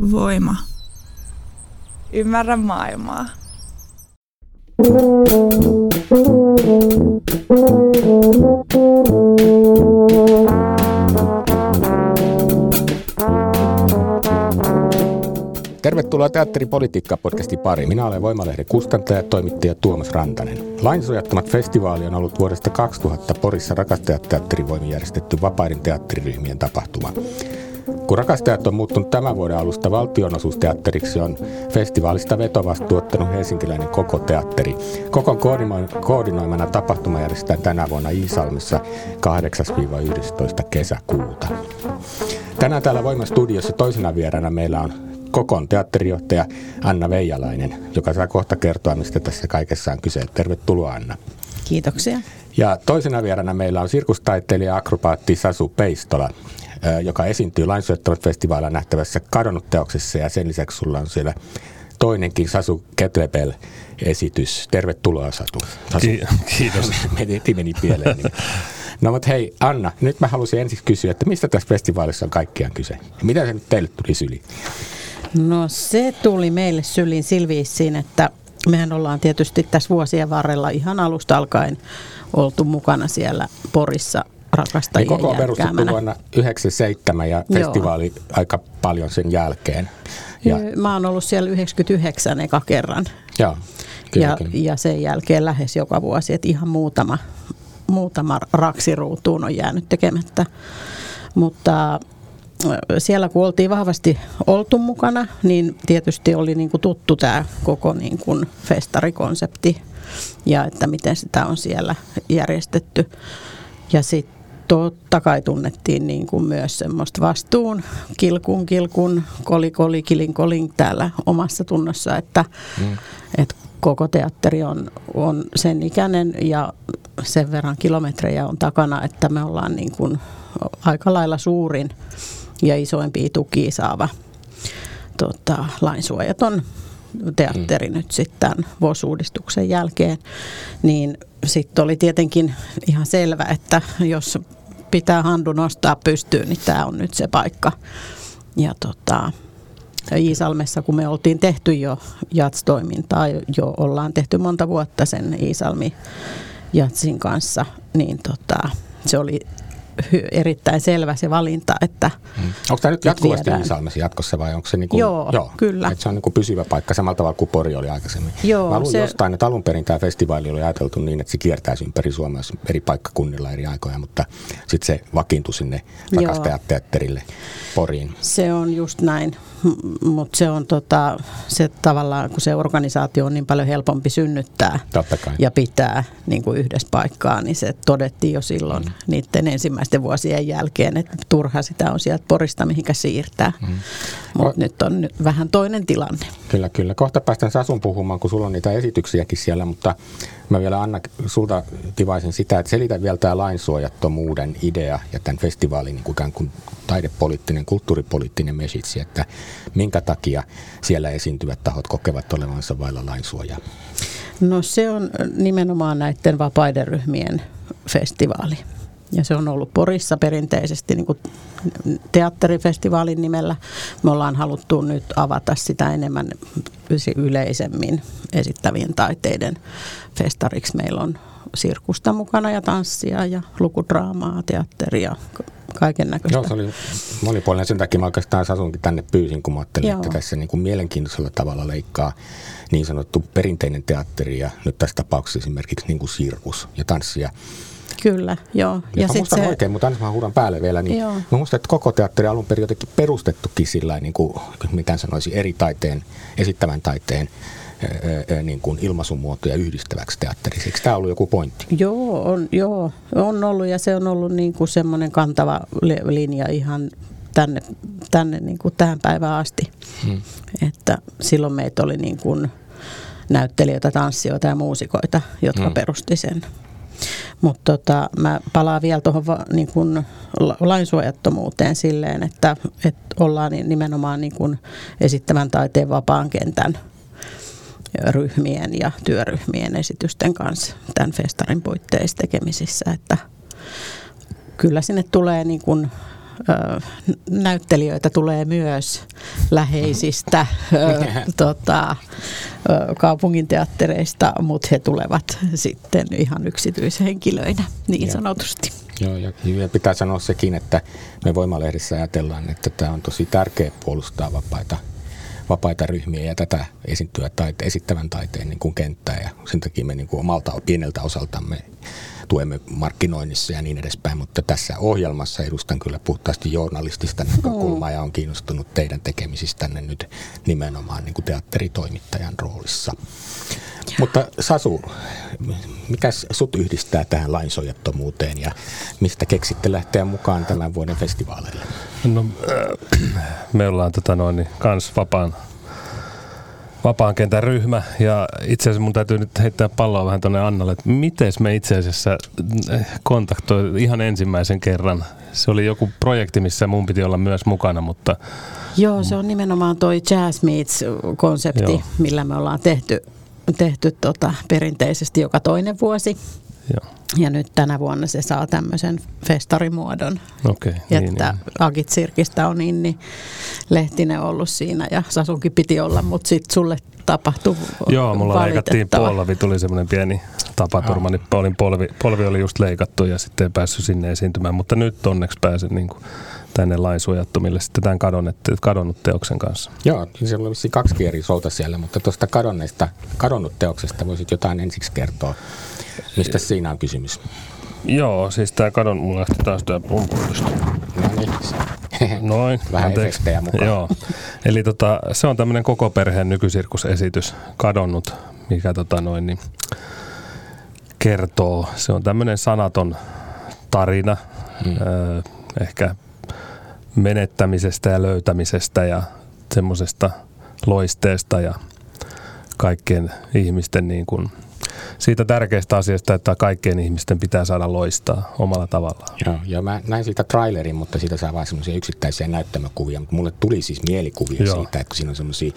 Voima. Ymmärrä maailmaa. Tervetuloa Teatteripolitiikka-podcastin pariin. Minä olen Voimalehden kustantaja ja toimittaja Tuomas Rantanen. Lainsuojattomat festivaali on ollut vuodesta 2000 Porissa Rakastajat teatterivoimin järjestetty vapaiden teatteriryhmien tapahtuma. Kun Rakastajat on muuttunut tämän vuoden alusta valtionosuusteatteriksi, on festivaalista vetovasti ottanut helsinkiläinen Koko Teatteri. Kokon koordinoimana tapahtuma järjestetään tänä vuonna Iisalmissa 8-11 kesäkuuta. Tänään täällä Voiman studiossa toisena vieraana meillä on Kokon teatterijohtaja Anna Veijalainen, joka saa kohta kertoa, mistä tässä kaikessa on kyse. Tervetuloa Anna. Kiitoksia. Ja toisena vieraana meillä on sirkustaiteilija akrobaatti Sasu Peistola, joka esiintyy lainsuojattavat festivaalilla nähtävässä kadonnut teoksessa ja sen lisäksi sulla on siellä toinenkin Sasu Ketlepel-esitys. Tervetuloa Satu. Sasu. Kiitos. meni, meni pieleen. Niin. No mutta hei Anna, nyt mä halusin ensin kysyä, että mistä tässä festivaalissa on kaikkiaan kyse? Mitä se nyt teille tuli syliin? No se tuli meille syliin silviissiin, että mehän ollaan tietysti tässä vuosien varrella ihan alusta alkaen oltu mukana siellä Porissa rakastajien niin koko on perustettu vuonna 1997 ja festivaali Joo. aika paljon sen jälkeen. Ja, Mä oon ollut siellä 99 eka kerran. Joo, kyllä, ja, kyllä. ja sen jälkeen lähes joka vuosi, että ihan muutama, muutama raksiruutuun on jäänyt tekemättä. Mutta siellä kun oltiin vahvasti oltu mukana, niin tietysti oli niin kuin tuttu tämä koko niin kuin festarikonsepti ja että miten sitä on siellä järjestetty. Ja sitten totta kai tunnettiin niin kuin myös semmoista vastuun kilkun kilkun, koli koli kilin kolin täällä omassa tunnossa, että, mm. että koko teatteri on, on sen ikäinen ja sen verran kilometrejä on takana, että me ollaan niin kuin aika lailla suurin ja isoimpia tukia saava tota, lainsuojaton teatteri mm. nyt sitten tämän VOS-uudistuksen jälkeen, niin sitten oli tietenkin ihan selvä, että jos pitää handu nostaa pystyyn, niin tämä on nyt se paikka. Ja tota, Iisalmessa, kun me oltiin tehty jo jatstoimintaa, jo ollaan tehty monta vuotta sen Iisalmi Jatsin kanssa, niin tota, se oli erittäin selvä se valinta, että hmm. Onko tämä nyt jatkuvasti Iisalmessa jatkossa vai onko se niin kuin, joo, joo, kyllä. Että se on niin kuin pysyvä paikka samalla tavalla kuin Pori oli aikaisemmin. Joo, Mä luin se... jostain, että alun perin tämä festivaali oli ajateltu niin, että se kiertäisi ympäri Suomea eri paikkakunnilla eri aikoja, mutta sitten se vakiintui sinne rakastajateatterille Poriin. Se on just näin, mutta se on tota, se tavallaan, kun se organisaatio on niin paljon helpompi synnyttää ja pitää niin kuin yhdessä paikkaa, niin se todettiin jo silloin mm. niiden ensimmäisten vuosien jälkeen, että turha sitä on sieltä porista mihinkä siirtää. Mm. Mutta nyt on nyt vähän toinen tilanne. Kyllä, kyllä. Kohta päästään Sasun puhumaan, kun sulla on niitä esityksiäkin siellä, mutta mä vielä Anna sulta tivaisin sitä, että selitä vielä tämä lainsuojattomuuden idea ja tämän festivaalin niin kuin, kuin taidepoliittinen, kulttuuripoliittinen mesitsi, että minkä takia siellä esiintyvät tahot kokevat olevansa vailla lainsuojaa? No se on nimenomaan näiden vapaiden ryhmien festivaali. Ja se on ollut Porissa perinteisesti niin kuin teatterifestivaalin nimellä. Me ollaan haluttu nyt avata sitä enemmän yleisemmin esittävien taiteiden festariksi. Meillä on sirkusta mukana ja tanssia ja lukudraamaa, teatteria, kaiken näköistä. Joo, se oli monipuolinen. Sen takia mä oikeastaan asunkin tänne pyysin, kun mä ajattelin, Joo. että tässä niin kuin mielenkiintoisella tavalla leikkaa niin sanottu perinteinen teatteri ja nyt tässä tapauksessa esimerkiksi niin kuin sirkus ja tanssia Kyllä, joo. Ja, ja mä muistan se... oikein, mutta anna mä huudan päälle vielä, niin joo. mä muistan, että koko teatteri alun perin jotenkin perustettukin sillä niin kuin, mitä sanoisi, eri taiteen, esittävän taiteen niin kuin ilmaisumuotoja yhdistäväksi teatteriksi. Eikö tämä ollut joku pointti? Joo on, joo, on ollut ja se on ollut niin kuin semmoinen kantava linja ihan tänne, tänne niin kuin tähän päivään asti. Hmm. Että silloin meitä oli niin kuin näyttelijöitä, tanssijoita ja muusikoita, jotka hmm. perusti sen. Mutta tota, mä palaan vielä tuohon niin kun lainsuojattomuuteen silleen, että, että ollaan nimenomaan niin kun esittävän taiteen vapaan kentän ryhmien ja työryhmien esitysten kanssa tämän festarin puitteissa tekemisissä, että kyllä sinne tulee niin kun näyttelijöitä tulee myös läheisistä tota, kaupunginteattereista, mutta he tulevat sitten ihan yksityishenkilöinä niin ja. sanotusti. Joo, ja pitää sanoa sekin, että me Voimalehdessä ajatellaan, että tämä on tosi tärkeä puolustaa vapaita vapaita ryhmiä ja tätä esittyä taite, esittävän taiteen niin kuin kenttää. Ja sen takia me niin kuin omalta pieneltä osaltamme tuemme markkinoinnissa ja niin edespäin, mutta tässä ohjelmassa edustan kyllä puhtaasti journalistista näkökulmaa ja on kiinnostunut teidän tekemisistänne nyt nimenomaan niin kuin teatteritoimittajan roolissa. Mutta Sasu, mikä sut yhdistää tähän lainsojattomuuteen ja mistä keksitte lähteä mukaan tämän vuoden festivaaleille? No, me ollaan tota noin, niin kans vapaan, vapaan kentän ryhmä ja itse asiassa mun täytyy nyt heittää palloa vähän tuonne Annalle, että miten me itse asiassa äh, kontaktoi ihan ensimmäisen kerran. Se oli joku projekti, missä mun piti olla myös mukana, mutta... Joo, se on nimenomaan toi Jazz Meets-konsepti, Joo. millä me ollaan tehty tehty tota, perinteisesti joka toinen vuosi. Joo. Ja nyt tänä vuonna se saa tämmöisen festarimuodon. Okay, niin, että niin. Agit Sirkistä on Inni Lehtinen ollut siinä ja Sasunkin piti olla, mutta sitten sulle tapahtui Joo, mulla leikattiin polvi, tuli semmoinen pieni tapaturma, niin olin polvi, polvi oli just leikattu ja sitten ei päässyt sinne esiintymään, mutta nyt onneksi pääsen niin kuin tänne lainsuojattomille sitten tämän kadonnet, kadonnut teoksen kanssa. Joo, niin se oli kaksi eri souta siellä, mutta tuosta kadonneesta, kadonnut teoksesta voisit jotain ensiksi kertoa. Mistä siinä on kysymys? Joo, siis tämä kadon, mulla lähti taas tämä pumpuitusta. No niin. Noin. Vähän anteeksi. mukaan. Joo. Eli tota, se on tämmöinen koko perheen nykysirkusesitys, kadonnut, mikä tota noin, niin kertoo. Se on tämmöinen sanaton tarina, hmm. ö, ehkä menettämisestä ja löytämisestä ja semmoisesta loisteesta ja kaikkien ihmisten niin kuin siitä tärkeästä asiasta, että kaikkien ihmisten pitää saada loistaa omalla tavallaan. Joo, ja mä näin siitä trailerin, mutta siitä saa vain semmoisia yksittäisiä näyttämäkuvia, mutta mulle tuli siis mielikuvia Joo. siitä, että siinä on semmoisia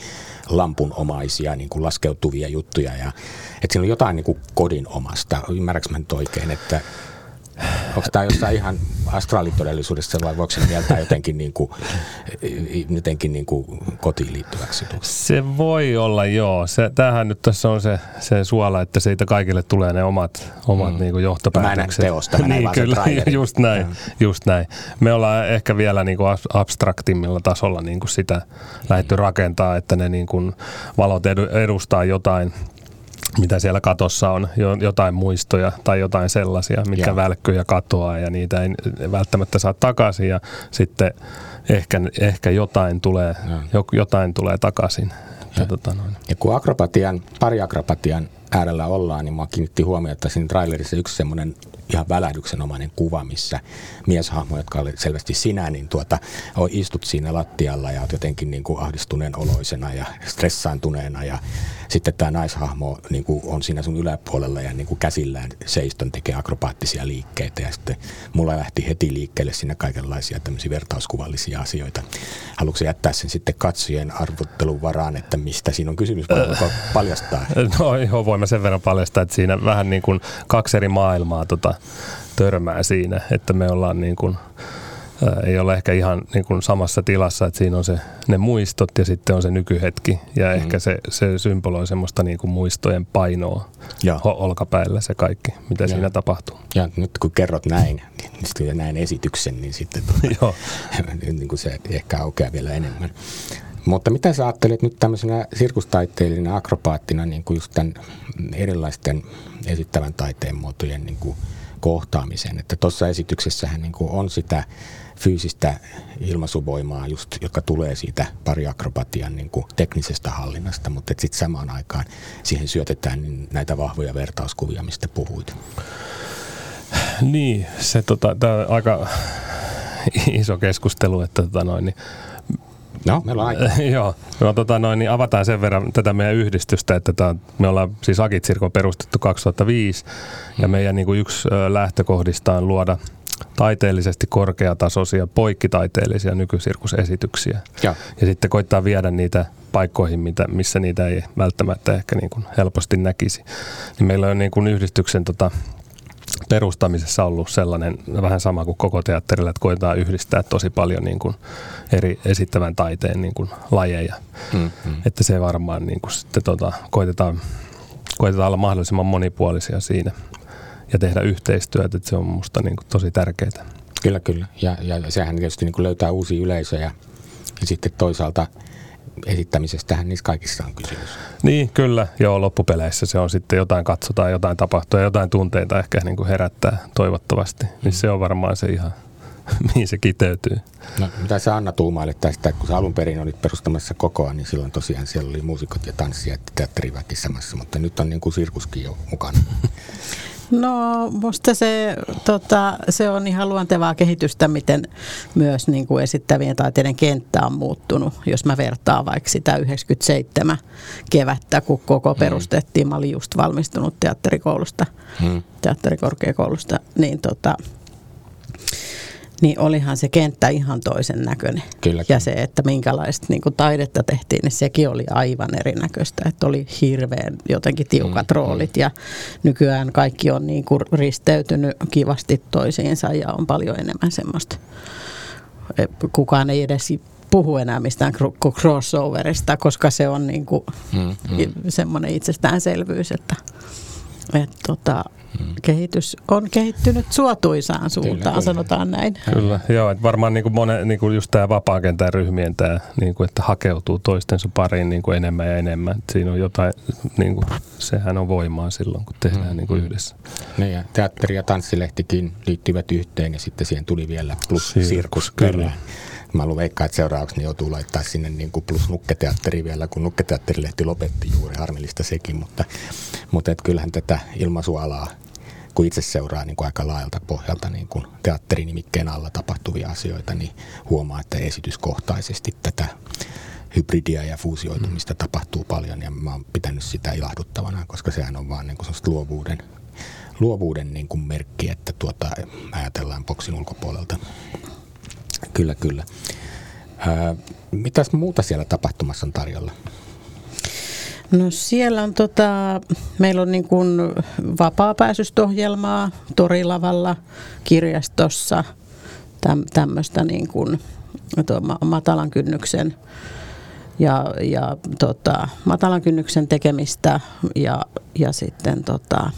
lampunomaisia niin kuin laskeutuvia juttuja ja että siinä on jotain niin kuin kodin omasta. Ymmärrätkö mä nyt oikein, että Onko tämä jossain ihan astraalitodellisuudessa vai voiko se mieltää jotenkin, niin kuin, jotenkin niin kuin kotiin liittyväksi? Se voi olla, joo. Se, tämähän nyt tässä on se, se suola, että siitä kaikille tulee ne omat, omat mm. niin kuin johtopäätökset. Mä teosta, mä niin, kyllä, just näin, ja. just näin. Me ollaan ehkä vielä niin kuin abstraktimmilla tasolla niin kuin sitä lähdetty rakentaa, että ne niin kuin valot edustaa jotain mitä siellä katossa on, jotain muistoja tai jotain sellaisia, mitkä Joo. välkkyy ja katoaa ja niitä ei välttämättä saa takaisin ja sitten ehkä, ehkä jotain, tulee, jotain tulee takaisin. Ja, tota noin. ja kun akrobatian, pari akrobatian äärellä ollaan, niin mä kiinnitti huomiota, että siinä trailerissa yksi semmoinen ihan välähdyksenomainen kuva, missä mieshahmo, jotka oli selvästi sinä, niin tuota, istut siinä lattialla ja oot jotenkin niin kuin ahdistuneen oloisena ja stressaantuneena ja sitten tämä naishahmo niin kuin on siinä sun yläpuolella ja niin kuin käsillään seiston tekee akrobaattisia liikkeitä ja sitten mulla lähti heti liikkeelle siinä kaikenlaisia tämmöisiä vertauskuvallisia asioita. Haluatko jättää sen sitten katsojien arvottelun varaan, että mistä siinä on kysymys? Voiko paljastaa? No joo, voimme sen verran paljastaa, että siinä vähän niin kuin kaksi eri maailmaa tota, törmää siinä, että me ollaan niin kuin – ei ole ehkä ihan niin kuin samassa tilassa, että siinä on se, ne muistot ja sitten on se nykyhetki ja mm. ehkä se, se symboloi semmoista niin kuin muistojen painoa ja. olkapäillä se kaikki, mitä ja. siinä tapahtuu. Ja nyt kun kerrot näin, niin näin esityksen, niin sitten tuota, niin kuin se ehkä aukeaa vielä enemmän. Mutta mitä sä ajattelet nyt tämmöisenä sirkustaiteilijana, akrobaattina, niin kuin just tämän erilaisten esittävän taiteen muotojen niin kuin kohtaamisen. Että tuossa esityksessähän niin kuin on sitä fyysistä ilmaisuvoimaa, just, joka tulee siitä pariakrobatian niin kuin teknisestä hallinnasta, mutta sitten samaan aikaan siihen syötetään niin näitä vahvoja vertauskuvia, mistä puhuit. Niin, se tota, on aika iso keskustelu, että tota noin, niin No, meillä on. Joo, no, tota noin, niin avataan sen verran tätä meidän yhdistystä, että tämä, me ollaan siis Agitsirko perustettu 2005 hmm. ja meidän niin kuin yksi lähtökohdista on luoda taiteellisesti korkeatasoisia, poikkitaiteellisia nykysirkusesityksiä. Ja. ja sitten koittaa viedä niitä paikkoihin, mitä, missä niitä ei välttämättä ehkä niin kuin helposti näkisi. Niin meillä on niin kuin yhdistyksen tota, perustamisessa ollut sellainen vähän sama kuin koko teatterilla, että koetaan yhdistää tosi paljon niin kuin eri esittävän taiteen niin kuin lajeja. Mm, mm. Että se varmaan niin kuin sitten tota, koitetaan, koitetaan olla mahdollisimman monipuolisia siinä ja tehdä yhteistyötä, että se on musta niin kuin tosi tärkeää. Kyllä, kyllä. Ja, ja sehän tietysti niin kuin löytää uusia yleisöjä ja sitten toisaalta – esittämisestähän niissä kaikissa on kysymys. Niin, kyllä. Joo, loppupeleissä se on sitten jotain katsotaan, jotain tapahtuu ja jotain tunteita ehkä niin kuin herättää toivottavasti. Niin mm. se on varmaan se ihan, mihin se kiteytyy. No, mitä sä Anna tuumailet tästä, kun sä alun perin olit perustamassa kokoa, niin silloin tosiaan siellä oli muusikot ja tanssijat ja teatteriväki samassa, mutta nyt on niin kuin sirkuskin jo mukana. No musta se, tota, se on ihan luontevaa kehitystä, miten myös niin kuin esittävien taiteiden kenttä on muuttunut. Jos mä vertaan vaikka sitä 97 kevättä, kun koko mm. perustettiin. Mä olin just valmistunut teatterikoulusta, hmm. teatterikorkeakoulusta, niin tota, niin olihan se kenttä ihan toisen näköinen. Kyllä. Ja se, että minkälaista niin kuin taidetta tehtiin, niin sekin oli aivan erinäköistä. Että oli hirveän jotenkin tiukat mm, roolit mm. ja nykyään kaikki on niin kuin risteytynyt kivasti toisiinsa ja on paljon enemmän semmoista. E, kukaan ei edes puhu enää mistään crossoverista, koska se on niin kuin mm, mm. semmoinen itsestäänselvyys, että, että tota, kehitys on kehittynyt suotuisaan suuntaan, kyllä, kyllä. sanotaan näin. Kyllä, joo, että varmaan niin kuin monen, niin kuin just tämä vapaakentän ryhmien tämä, niin kuin, että hakeutuu toistensa pariin niin kuin enemmän ja enemmän. Että siinä on jotain, niin kuin, sehän on voimaa silloin, kun tehdään mm. niin kuin yhdessä. Niin ja teatteri- ja tanssilehtikin liittyvät yhteen ja sitten siihen tuli vielä plus Sirkus. sirkus kyllä. Mä luulen veikkaa, että seuraavaksi ne joutuu laittaa sinne niin kuin plus nukketeatteri vielä, kun nukketeatterilehti lopetti juuri, harmillista sekin, mutta, mutta et kyllähän tätä ilmaisualaa kun itse seuraa niin kuin aika laajalta pohjalta niin kuin teatterinimikkeen alla tapahtuvia asioita, niin huomaa, että esityskohtaisesti tätä hybridiä ja fuusioitumista mm. tapahtuu paljon ja mä oon pitänyt sitä ilahduttavana, koska sehän on vaan niin kuin luovuuden, luovuuden niin kuin merkki, että tuota, ajatellaan boksin ulkopuolelta. Kyllä, kyllä. Ää, mitäs muuta siellä tapahtumassa on tarjolla? No siellä on tota, meillä on niin kuin vapaa-pääsystohjelmaa Torilavalla, kirjastossa, täm, tämmöistä niin kuin, matalan kynnyksen ja, ja tota, matalan kynnyksen tekemistä ja, ja sitten tota,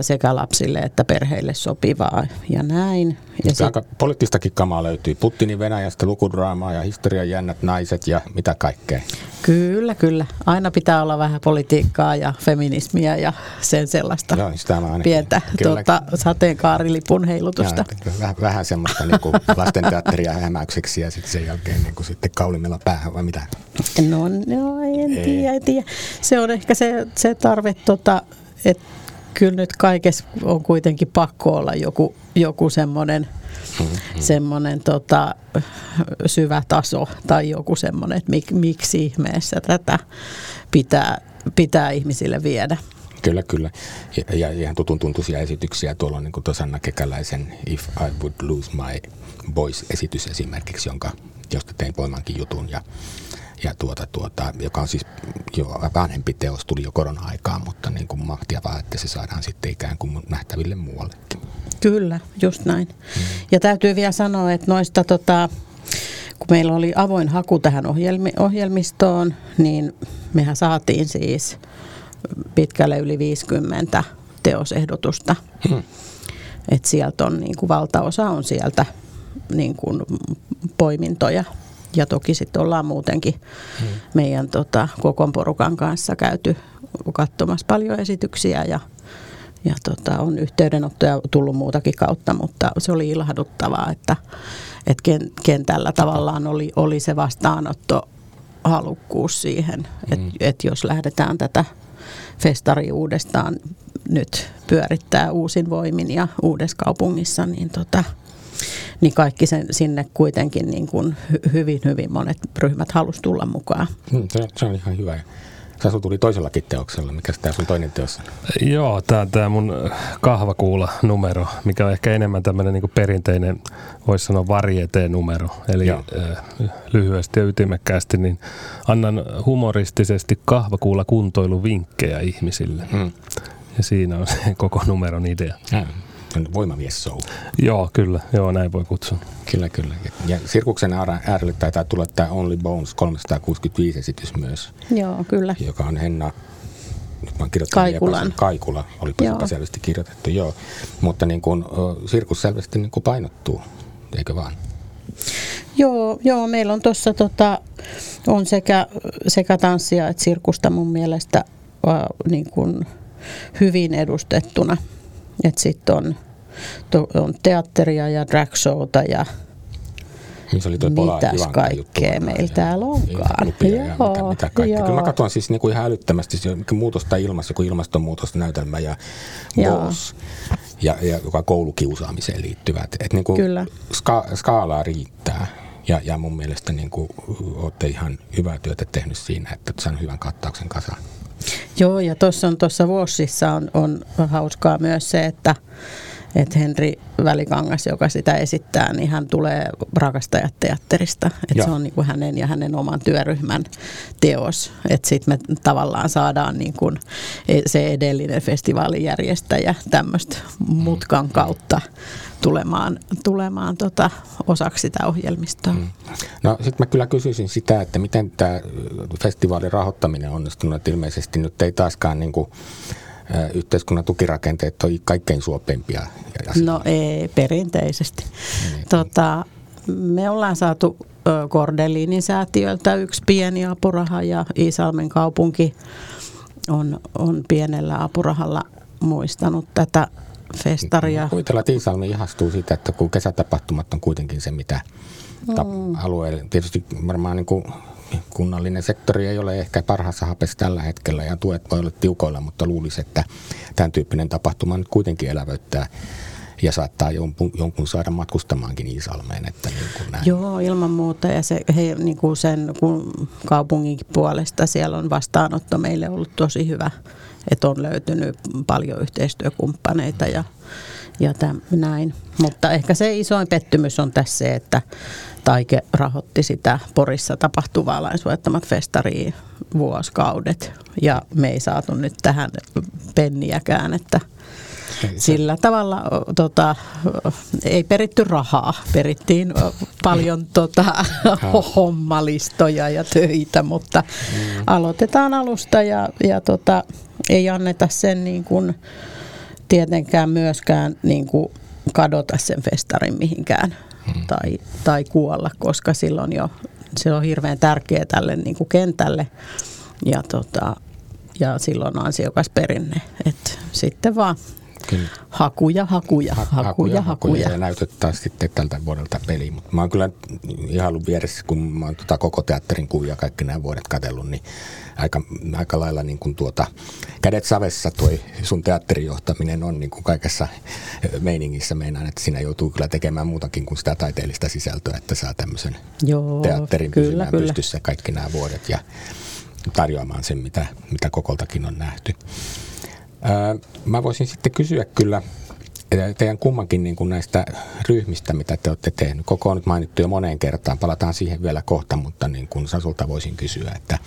sekä lapsille että perheille sopivaa ja näin. Ja se, aika poliittistakin kamaa löytyy. Putinin Venäjästä lukudraamaa ja historian jännät naiset ja mitä kaikkea. Kyllä, kyllä. Aina pitää olla vähän politiikkaa ja feminismiä ja sen sellaista Joo, sitä pientä tuota, sateenkaarilipun heilutusta. Ja, vähän, vähän semmoista niin kuin lastenteatteria hämäykseksi ja sitten sen jälkeen niin kuin sitten kaulimella päähän vai mitä? No, no en tiedä, en tiedä. Se on ehkä se, se tarve, tota, että kyllä nyt kaikessa on kuitenkin pakko olla joku, joku semmoinen mm-hmm. semmoinen tota, syvä taso tai joku semmoinen, että mik, miksi ihmeessä tätä pitää, pitää ihmisille viedä. Kyllä, kyllä. Ja, ja ihan tutun tuntuisia esityksiä. Tuolla on niin kuin Sanna Kekäläisen If I Would Lose My Boys-esitys esimerkiksi, jonka, josta tein voimankin jutun. Ja ja tuota, tuota, joka on siis jo vanhempi teos, tuli jo korona-aikaan, mutta niin kuin mahtia vaan, että se saadaan sitten ikään kuin nähtäville muuallekin. Kyllä, just näin. Mm. Ja täytyy vielä sanoa, että noista tota, kun meillä oli avoin haku tähän ohjelmi, ohjelmistoon, niin mehän saatiin siis pitkälle yli 50 teosehdotusta. Hmm. Et sieltä on niin kuin valtaosa on sieltä niin kuin poimintoja ja toki sitten ollaan muutenkin hmm. meidän tota, kokon porukan kanssa käyty katsomassa paljon esityksiä ja, ja tota, on yhteydenottoja tullut muutakin kautta, mutta se oli ilahduttavaa, että, että kentällä tavallaan oli, oli se vastaanotto halukkuus siihen, että, hmm. että jos lähdetään tätä festari uudestaan nyt pyörittää uusin voimin ja uudessa kaupungissa, niin tota, niin kaikki sen, sinne kuitenkin niin kuin hyvin, hyvin monet ryhmät halusi tulla mukaan. Hmm, se, se on ihan hyvä. Sä tuli toisellakin teoksella. Mikä tämä sun toinen teos Joo, tämä tämä mun kahvakuula-numero, mikä on ehkä enemmän tämmöinen niin perinteinen, voisi sanoa varieteen numero. Eli Joo. lyhyesti ja ytimekkäästi, niin annan humoristisesti kahvakuula kuntoiluvinkkejä ihmisille. Hmm. ja siinä on se koko numeron idea. Ja, voimamies show. Joo, kyllä. Joo, näin voi kutsua. Kyllä, kyllä. Ja Sirkuksen äärelle taitaa tulla tämä Only Bones 365 esitys myös. Joo, kyllä. Joka on Henna nyt mä Kaikulan. Kaikula, olipa Joo. selvästi kirjoitettu, joo. Mutta niin kuin, sirkus selvästi niin kuin painottuu, eikö vaan? Joo, joo meillä on tuossa tota, on sekä, sekä tanssia että sirkusta mun mielestä äh, niin kuin hyvin edustettuna. Että sitten on, on teatteria ja drag showta ja se oli toi Mitäs kaikkea meillä täällä onkaan. Ja mitä, Joo, mitä kaikkea. joo. Kyllä mä katson siis niin kuin ihan älyttömästi muutosta ilmassa, kuin ilmastonmuutosnäytelmä ja Joo. Boss, ja, ja joka koulukiusaamiseen liittyvät. Et niin kuin Kyllä. Ska, skaalaa riittää. Ja, ja mun mielestä niin kuin, olette ihan hyvää työtä tehnyt siinä, että saan hyvän kattauksen kasaan. Joo, ja tuossa on tuossa Vuossissa on, on hauskaa myös se, että että Henri Välikangas, joka sitä esittää, niin hän tulee rakastajateatterista. Että Joo. se on niin kuin hänen ja hänen oman työryhmän teos. Että sitten me tavallaan saadaan niin kuin se edellinen festivaalijärjestäjä tämmöistä mutkan kautta tulemaan, tulemaan tota osaksi sitä ohjelmistoa. Mm. No sitten mä kyllä kysyisin sitä, että miten tämä festivaalin rahoittaminen on onnistunut. Ilmeisesti nyt ei taaskaan niin kuin, ö, yhteiskunnan tukirakenteet ole kaikkein suopeimpia. No ei, perinteisesti. Tota, me ollaan saatu ö, Kordelinin säätiöltä yksi pieni apuraha ja Iisalmen kaupunki on, on pienellä apurahalla muistanut tätä festaria. Kuvitellaan, että Iisalmi ihastuu siitä, että kun kesätapahtumat on kuitenkin se, mitä Mm. alueelle, tietysti varmaan niin kuin kunnallinen sektori ei ole ehkä parhaassa hapessa tällä hetkellä ja tuet voi olla tiukoilla, mutta luulisi, että tämän tyyppinen tapahtuma nyt kuitenkin elävöittää ja saattaa jonkun, jonkun saada matkustamaankin Iisalmeen. Että niin kuin näin. Joo, ilman muuta. Ja se, he, niin kuin sen kun kaupungin puolesta siellä on vastaanotto meille ollut tosi hyvä. Että on löytynyt paljon yhteistyökumppaneita ja, ja täm, näin. Mutta ehkä se isoin pettymys on tässä se, että Taike rahoitti sitä Porissa tapahtuvaa lainsuojattamat festariin vuosikaudet. Ja me ei saatu nyt tähän penniäkään, että sillä tavalla tota, ei peritty rahaa, perittiin paljon tota, hommalistoja ja töitä, mutta mm. aloitetaan alusta ja, ja tota, ei anneta sen niin kuin, tietenkään myöskään niin kuin, kadota sen festarin mihinkään mm. tai, tai kuolla, koska silloin jo se on hirveän tärkeä tälle niin kuin kentälle ja, tota, ja silloin on ansiokas perinne. Et sitten vaan Kyllä. hakuja, hakuja, Ha- hakuja, hakuja. Ja näytöt taas sitten tältä vuodelta peli. Mutta mä oon kyllä ihan ollut vieressä, kun mä oon tota koko teatterin kuvia kaikki nämä vuodet katsellut, niin aika, aika lailla niin kuin tuota, kädet savessa toi sun teatterijohtaminen on niin kuin kaikessa meiningissä. Meinaan, että siinä joutuu kyllä tekemään muutakin kuin sitä taiteellista sisältöä, että saa tämmöisen Joo, teatterin kyllä, pysymään kyllä. pystyssä kaikki nämä vuodet ja tarjoamaan sen, mitä, mitä kokoltakin on nähty. Ää, mä voisin sitten kysyä kyllä teidän kummankin niin kuin näistä ryhmistä, mitä te olette tehnyt. Koko on nyt mainittu jo moneen kertaan, palataan siihen vielä kohta, mutta niin kuin Sasulta voisin kysyä, että,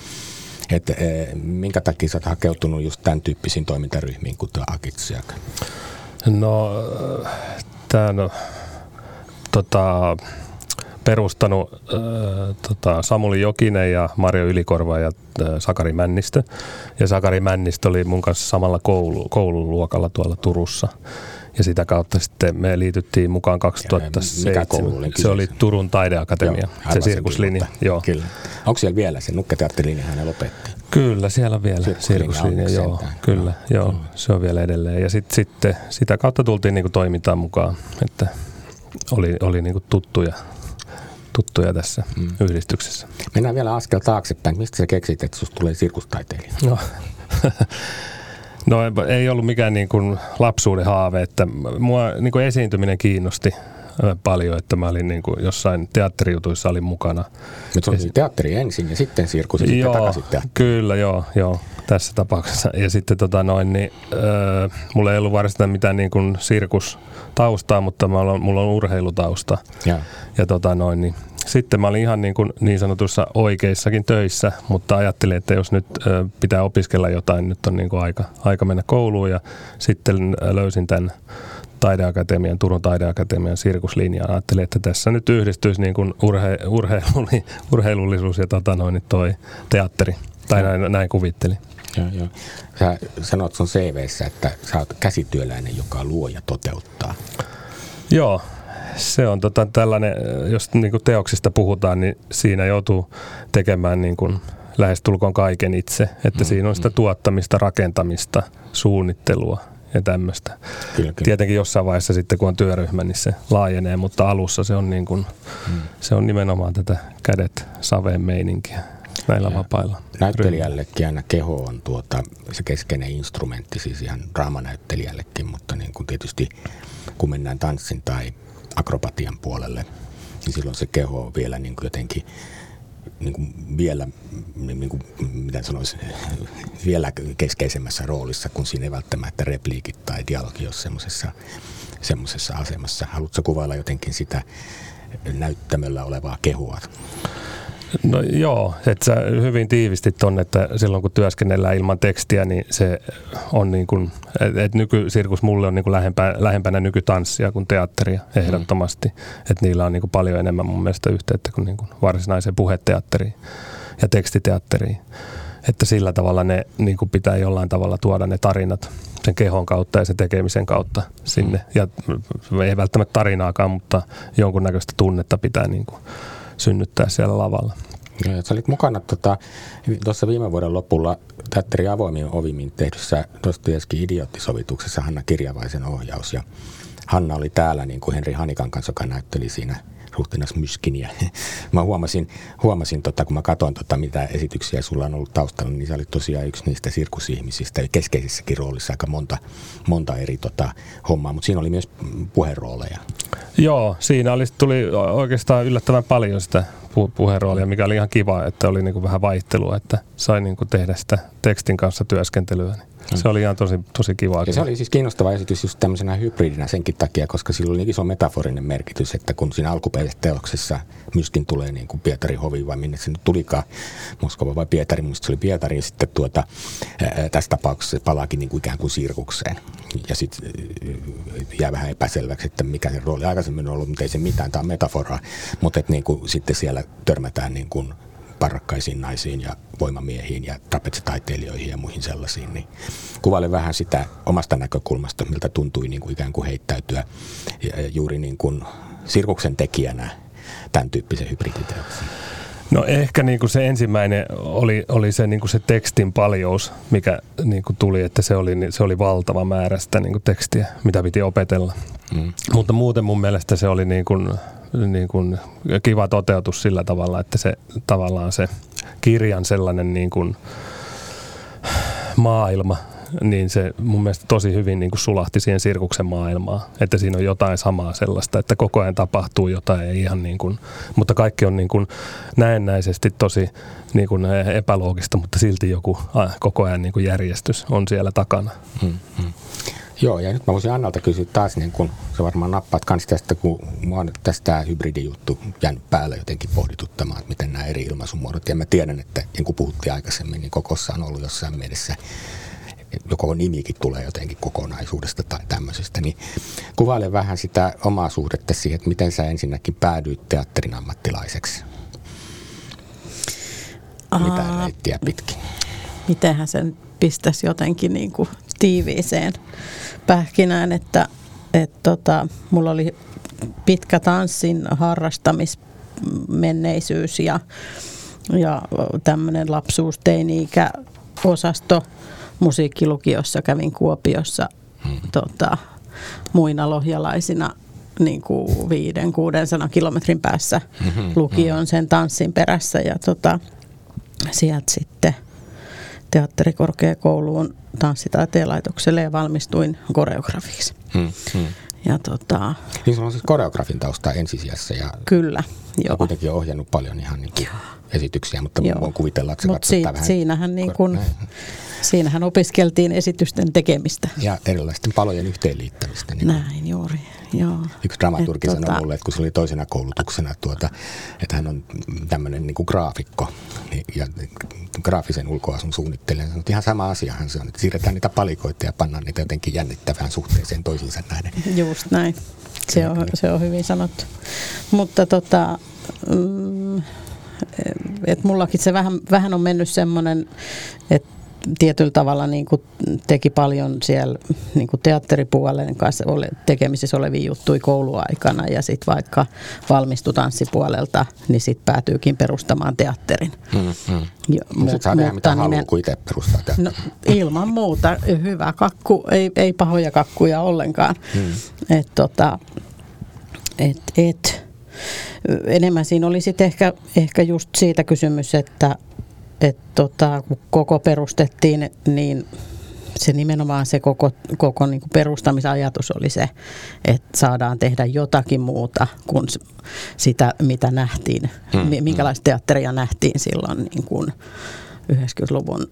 että eh, minkä takia oot hakeutunut just tämän tyyppisiin toimintaryhmiin kuin tuo Akitsiak? No, tämän tota, perustanut äh, tota, Samuli Jokinen ja Marjo Ylikorva ja äh, Sakari Männistö. Ja Sakari Männistö oli mun kanssa samalla koulu, koululuokalla tuolla Turussa. Ja sitä kautta sitten me liityttiin mukaan 2007. mikä koulu oli se oli Turun taideakatemia, se arvasin sirkuslinja. Joo. Kyllä. Onko siellä vielä se nukketeatterilinja hän lopetti? Kyllä, siellä on vielä Sirkuslinja joo, sentään. kyllä, Joo. joo, se on vielä edelleen. Ja sitten sit, sitä kautta tultiin niinku toimintaan mukaan, että oli, oli niinku tuttuja, tuttuja tässä mm. yhdistyksessä. Mennään vielä askel taaksepäin. Mistä sä keksit, että susta tulee sirkustaiteilija? No, no ei ollut mikään niin kuin lapsuuden haave, että mua niin kuin esiintyminen kiinnosti paljon, että mä olin niin kuin jossain teatterijutuissa olin mukana. Nyt se on siis teatteri ensin ja sitten sirkus ja sitten Joo, takaisin teatteri. kyllä, joo, joo, tässä tapauksessa. Ja sitten tota noin, niin, öö, mulla ei ollut varsinaisesti mitään niin kuin sirkustaustaa, mutta mä olen, mulla on urheilutausta. Joo. Ja tota noin, niin sitten mä olin ihan niin, kuin niin sanotussa oikeissakin töissä, mutta ajattelin, että jos nyt pitää opiskella jotain, nyt on niin kuin aika, aika mennä kouluun ja sitten löysin tämän taideakatemian, Turun taideakatemian sirkuslinjaan. Ajattelin, että tässä nyt yhdistyisi niin kuin urhe, urheilu, urheilullisuus ja tota noin, toi teatteri. Tai näin, näin kuvittelin. Joo, joo. Sä sanot sun CVssä, että sä oot käsityöläinen, joka luo ja toteuttaa. Joo, se on tota tällainen, jos niin kuin teoksista puhutaan, niin siinä joutuu tekemään niin kuin lähestulkoon kaiken itse. Että mm, siinä on sitä mm. tuottamista, rakentamista, suunnittelua ja tämmöistä. Kyllä, kyllä. Tietenkin jossain vaiheessa sitten, kun on työryhmä, niin se laajenee, mutta alussa se on, niin kuin, mm. se on nimenomaan tätä kädet saveen meininkiä näillä ja vapailla. Näyttelijällekin aina keho on tuota, se keskeinen instrumentti, siis ihan draamanäyttelijällekin, mutta niin kuin tietysti kun mennään tanssin tai akrobatian puolelle, niin silloin se keho on vielä niin kuin jotenkin niin kuin vielä, niin kuin, mitä sanoisin, vielä keskeisemmässä roolissa, kun siinä ei välttämättä repliikit tai dialogi ole semmoisessa, semmoisessa asemassa. Haluatko kuvailla jotenkin sitä näyttämöllä olevaa kehoa? No joo, että sä hyvin tiivistit on, että silloin kun työskennellään ilman tekstiä, niin se on niin kuin, että nykysirkus mulle on niin kuin lähempänä, lähempänä nykytanssia kuin teatteria ehdottomasti. Mm. Että niillä on niin kuin paljon enemmän mun mielestä yhteyttä kuin, niin kuin varsinaiseen puheteatteriin ja tekstiteatteriin. Että sillä tavalla ne niin kuin pitää jollain tavalla tuoda ne tarinat sen kehon kautta ja sen tekemisen kautta sinne. Mm. Ja ei välttämättä tarinaakaan, mutta jonkunnäköistä tunnetta pitää niin kuin synnyttää siellä lavalla. Ja, sä olit mukana tuossa tota, viime vuoden lopulla teatteri avoimin ovimin tehdyssä Dostoevskin idioottisovituksessa Hanna Kirjavaisen ohjaus. Ja Hanna oli täällä niin kuin Henri Hanikan kanssa, joka näytteli siinä ruhtinas Myskiniä. mä huomasin, huomasin tota, kun mä katsoin, tota, mitä esityksiä sulla on ollut taustalla, niin sä olit tosiaan yksi niistä sirkusihmisistä ja keskeisessäkin roolissa aika monta, monta eri tota, hommaa, mutta siinä oli myös puherooleja. Joo, siinä oli, tuli oikeastaan yllättävän paljon sitä puheenroolia, mikä oli ihan kiva, että oli niin kuin vähän vaihtelua, että sai niin kuin tehdä sitä tekstin kanssa työskentelyä. Niin se oli ihan tosi, tosi kiva. Ja se oli siis kiinnostava esitys just tämmöisenä hybridinä senkin takia, koska sillä oli niin iso metaforinen merkitys, että kun siinä alkuperäisessä teoksessa tulee niin kuin Pietari Hovi vai minne se nyt tulikaan, Moskova vai Pietari, muista se oli Pietari, ja sitten tuota, ää, tässä tapauksessa se palaakin niin kuin ikään kuin sirkukseen. Ja sitten jää vähän epäselväksi, että mikä se rooli aikaisemmin on ollut, mutta ei se mitään, tämä on metaforaa, mutta niin kuin sitten siellä törmätään niin kuin parrakkaisiin naisiin ja voimamiehiin ja trapetsitaiteilijoihin ja muihin sellaisiin, niin kuvaile vähän sitä omasta näkökulmasta, miltä tuntui niin kuin ikään kuin heittäytyä juuri niin kuin sirkuksen tekijänä tämän tyyppisen hybriditeoksen. No ehkä niin kuin se ensimmäinen oli, oli se, niin kuin se tekstin paljous, mikä niin kuin tuli, että se oli, se oli valtava määrä sitä niin kuin tekstiä, mitä piti opetella. Mm. Mutta muuten mun mielestä se oli niin kuin niin kuin kiva toteutus sillä tavalla, että se tavallaan se kirjan sellainen niin kuin maailma, niin se mun mielestä tosi hyvin niin kuin sulahti siihen sirkuksen maailmaan. Että siinä on jotain samaa sellaista, että koko ajan tapahtuu jotain, ei ihan niin kuin, mutta kaikki on niin kuin näennäisesti tosi niin kuin epäloogista, mutta silti joku koko ajan niin kuin järjestys on siellä takana. Hmm, hmm. Joo, ja nyt mä voisin Annalta kysyä taas, niin kun sä varmaan nappaat kans tästä, kun mua on tästä hybridijuttu jäänyt päällä jotenkin pohdituttamaan, että miten nämä eri ilmaisumuodot, ja mä tiedän, että niin kuin puhuttiin aikaisemmin, niin kokossa on ollut jossain mielessä joko nimikin tulee jotenkin kokonaisuudesta tai tämmöisestä, niin kuvaile vähän sitä omaa suhdetta siihen, että miten sä ensinnäkin päädyit teatterin ammattilaiseksi. Mitä reittiä pitkin? Mitenhän sen pistäisi jotenkin niin kuin tiiviiseen pähkinään, että, että tota, mulla oli pitkä tanssin harrastamismenneisyys ja, ja tämmöinen lapsuus, teini-ikä osasto musiikkilukiossa kävin Kuopiossa hmm. tota, muina lohjalaisina niin kuin viiden, kuuden kilometrin päässä hmm. lukion sen tanssin perässä ja tota, sieltä sitten teatterikorkeakouluun tanssitaiteen laitokselle ja valmistuin koreografiksi. Hmm, hmm. Ja tota, niin sulla on siis koreografin tausta ensisijassa. Ja kyllä, joo. kuitenkin on ohjannut paljon ihan niin kuin esityksiä, mutta joo. voin kuvitella, että Mut si- vähän... Siinähän, niin kun, siinähän opiskeltiin esitysten tekemistä. Ja erilaisten palojen yhteenliittämistä. Niin Näin juuri. Joo. Yksi dramaturgi sanoi tota- mulle, että kun se oli toisena koulutuksena, tuota, että hän on tämmöinen niin kuin graafikko niin, ja graafisen ulkoasun suunnittelija. Sanoi, että ihan sama asiahan se on, että siirretään niitä palikoita ja pannaan niitä jotenkin jännittävään suhteeseen toisiinsa nähden. Just näin. Se on, se on hyvin sanottu. Mutta tota, mm, et mullakin se vähän, vähän on mennyt semmoinen, että tietyllä tavalla niin kuin teki paljon siellä niin kuin teatteripuolen kanssa ole, tekemisissä olevia juttuja kouluaikana ja sitten vaikka valmistui tanssipuolelta, niin sitten päätyykin perustamaan teatterin. Mm, mm. Ja, Mutta sitten saa tehdä mitä haluaa, kun itse perustaa teatterin. No, ilman muuta. Hyvä kakku, ei, ei pahoja kakkuja ollenkaan. Hmm. Et, tota, et, et. Enemmän siinä oli sitten ehkä, ehkä just siitä kysymys, että et tota, kun koko perustettiin, niin se nimenomaan se koko, koko niin kuin perustamisajatus oli se, että saadaan tehdä jotakin muuta kuin sitä, mitä nähtiin, Hmm, hmm. minkälaista teatteria nähtiin silloin niin kuin 90-luvun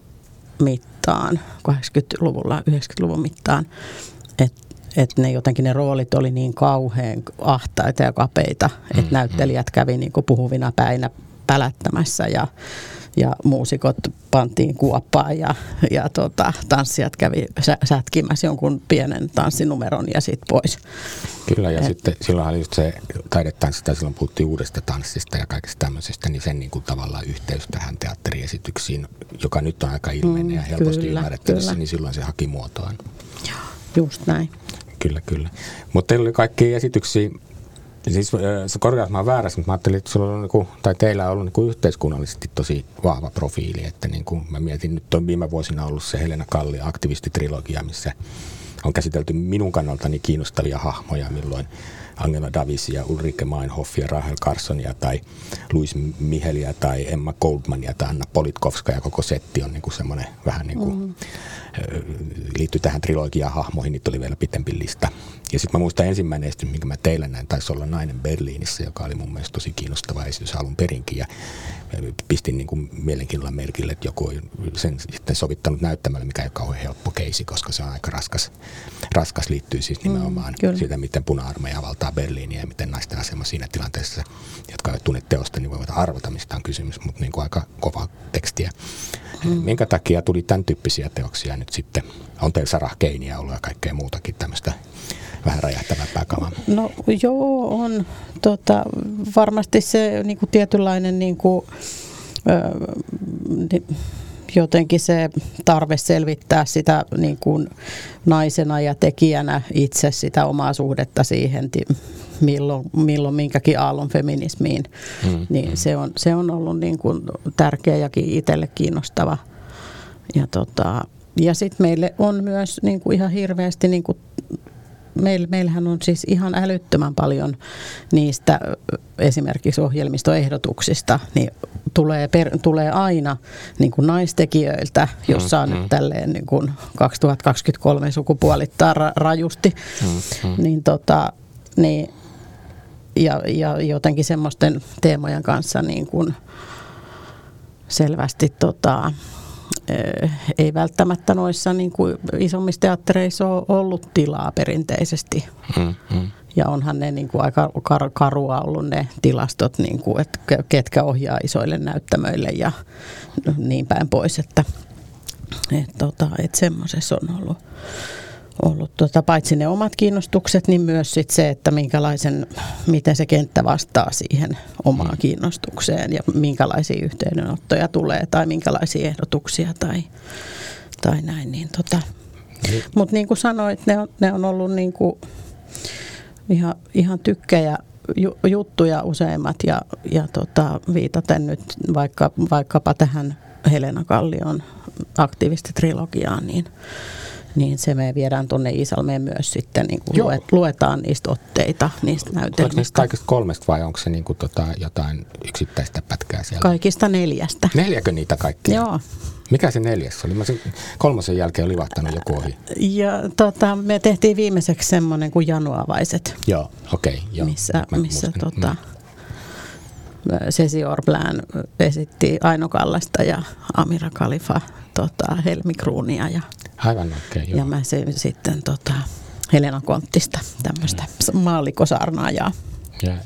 mittaan, 80-luvulla, 90-luvun mittaan, että et ne jotenkin ne roolit oli niin kauhean ahtaita ja kapeita, että Mm, näyttelijät kävi niin kuin puhuvina päinä pälättämässä ja, ja muusikot pantiin kuoppaan ja, ja tota, tanssijat kävi sä, sätkimässä jonkun pienen tanssinumeron ja sitten pois. Kyllä, ja Et- sitten silloin oli just se taidetanssi, tai silloin puhuttiin uudesta tanssista ja kaikesta tämmöisestä, niin sen niin kuin tavallaan yhteys tähän teatteriesityksiin, joka nyt on aika ilmeinen Mm, ja helposti kyllä, ymmärrettävissä, kyllä. niin silloin se haki muotoaan. Just näin. Kyllä, kyllä. Mutta teillä oli kaikki esityksiä, siis äh, se korjaus mä väärässä, mutta mä ajattelin, että sulla on niinku, tai teillä on ollut niinku yhteiskunnallisesti tosi vahva profiili, että niinku, mä mietin, nyt on viime vuosina ollut se Helena Kalli aktivistitrilogia, missä on käsitelty minun kannaltani kiinnostavia hahmoja, milloin Angela Davisia, Ulrike Meinhoffia, Rahel Carsonia tai Louis Mihelia tai Emma Goldmania tai Anna Politkovska ja koko setti on niinku semmoinen vähän niin kuin, mm. Liittyy tähän trilogiaan hahmoihin, niitä oli vielä pitempi lista. Ja sitten mä muistan ensimmäinen esitys, minkä mä teille näin, taisi olla Nainen Berliinissä, joka oli mun mielestä tosi kiinnostava esitys alun perinkin. Ja pistin niin kuin mielenkiinnolla merkille, että joku on sen sitten sovittanut näyttämällä, mikä ei ole kauhean helppo keisi, koska se on aika raskas. Raskas liittyy siis nimenomaan Mm, kyllä. siitä, miten puna-armeija valtaa Berliiniä ja miten naisten asema siinä tilanteessa, jotka eivät tunne teosta, niin voivat arvata, mistä on kysymys, mutta niin kuin aika kova tekstiä. Mm. Minkä takia tuli tämän tyyppisiä teoksia nyt sitten? On teillä Sarah Keiniä ollut ja kaikkea muutakin tämmöistä vähän räjähtävämpää kamaa. No joo, on tota, varmasti se niin kuin tietynlainen niin kuin, ö, ni- jotenkin se tarve selvittää sitä niin kuin naisena ja tekijänä itse sitä omaa suhdetta siihen, milloin, milloin minkäkin aallon feminismiin, Mm, niin se on, se on ollut niin kuin tärkeä ja itselle kiinnostava. Ja, tota, ja sitten meille on myös niin kuin ihan hirveästi niin kuin Meil, meillähän on siis ihan älyttömän paljon niistä esimerkiksi ohjelmistoehdotuksista, niin tulee, per, tulee aina niin kuin naistekijöiltä, jos Mm, saa mm. nyt tälleen niin kuin 2023 sukupuolittaa ra, rajusti, Mm, mm. niin, tota, niin ja, ja jotenkin semmoisten teemojen kanssa niin kuin selvästi tota, ei välttämättä noissa niin kuin isommissa teattereissa ole ollut tilaa perinteisesti. Mm, mm. Ja onhan ne niin kuin aika kar- karua ollut ne tilastot, niin kuin, että ke- ketkä ohjaa isoille näyttämöille ja niin päin pois. Että et, tota, et semmoisessa on ollut, ollut tota, paitsi ne omat kiinnostukset, niin myös sit se, että minkälaisen, miten se kenttä vastaa siihen omaan kiinnostukseen ja minkälaisia yhteydenottoja tulee tai minkälaisia ehdotuksia tai, tai näin. Niin tota. Mutta niin kuin sanoit, ne on, ne on ollut niin kuin ihan, ihan tykkäjä ju- juttuja useimmat ja, ja tota, viitaten nyt vaikka, vaikkapa tähän Helena Kallion aktivistitrilogiaan, niin, niin se me viedään tuonne Iisalmeen myös sitten, niin kuin luet, luetaan niistä otteita niistä Oliko niistä näytelmistä. kaikista kolmesta vai onko se niinku tota jotain yksittäistä pätkää siellä? Kaikista neljästä. Neljäkö niitä kaikkia? Joo. Mikä se neljäs oli? Mä sen kolmosen jälkeen oli vahtanut joku ohi. Ja tota, me tehtiin viimeiseksi semmoinen kuin Januavaiset, Joo, okei. joo. missä, missä tota, Mm. Ceci Orblän esitti Aino Kallasta ja Amira Khalifa tota, Helmi Kruunia ja, Aivan oikein, joo. ja mä se, sitten tota, Helena Konttista, tämmöistä maallikosarnaajaa. Ja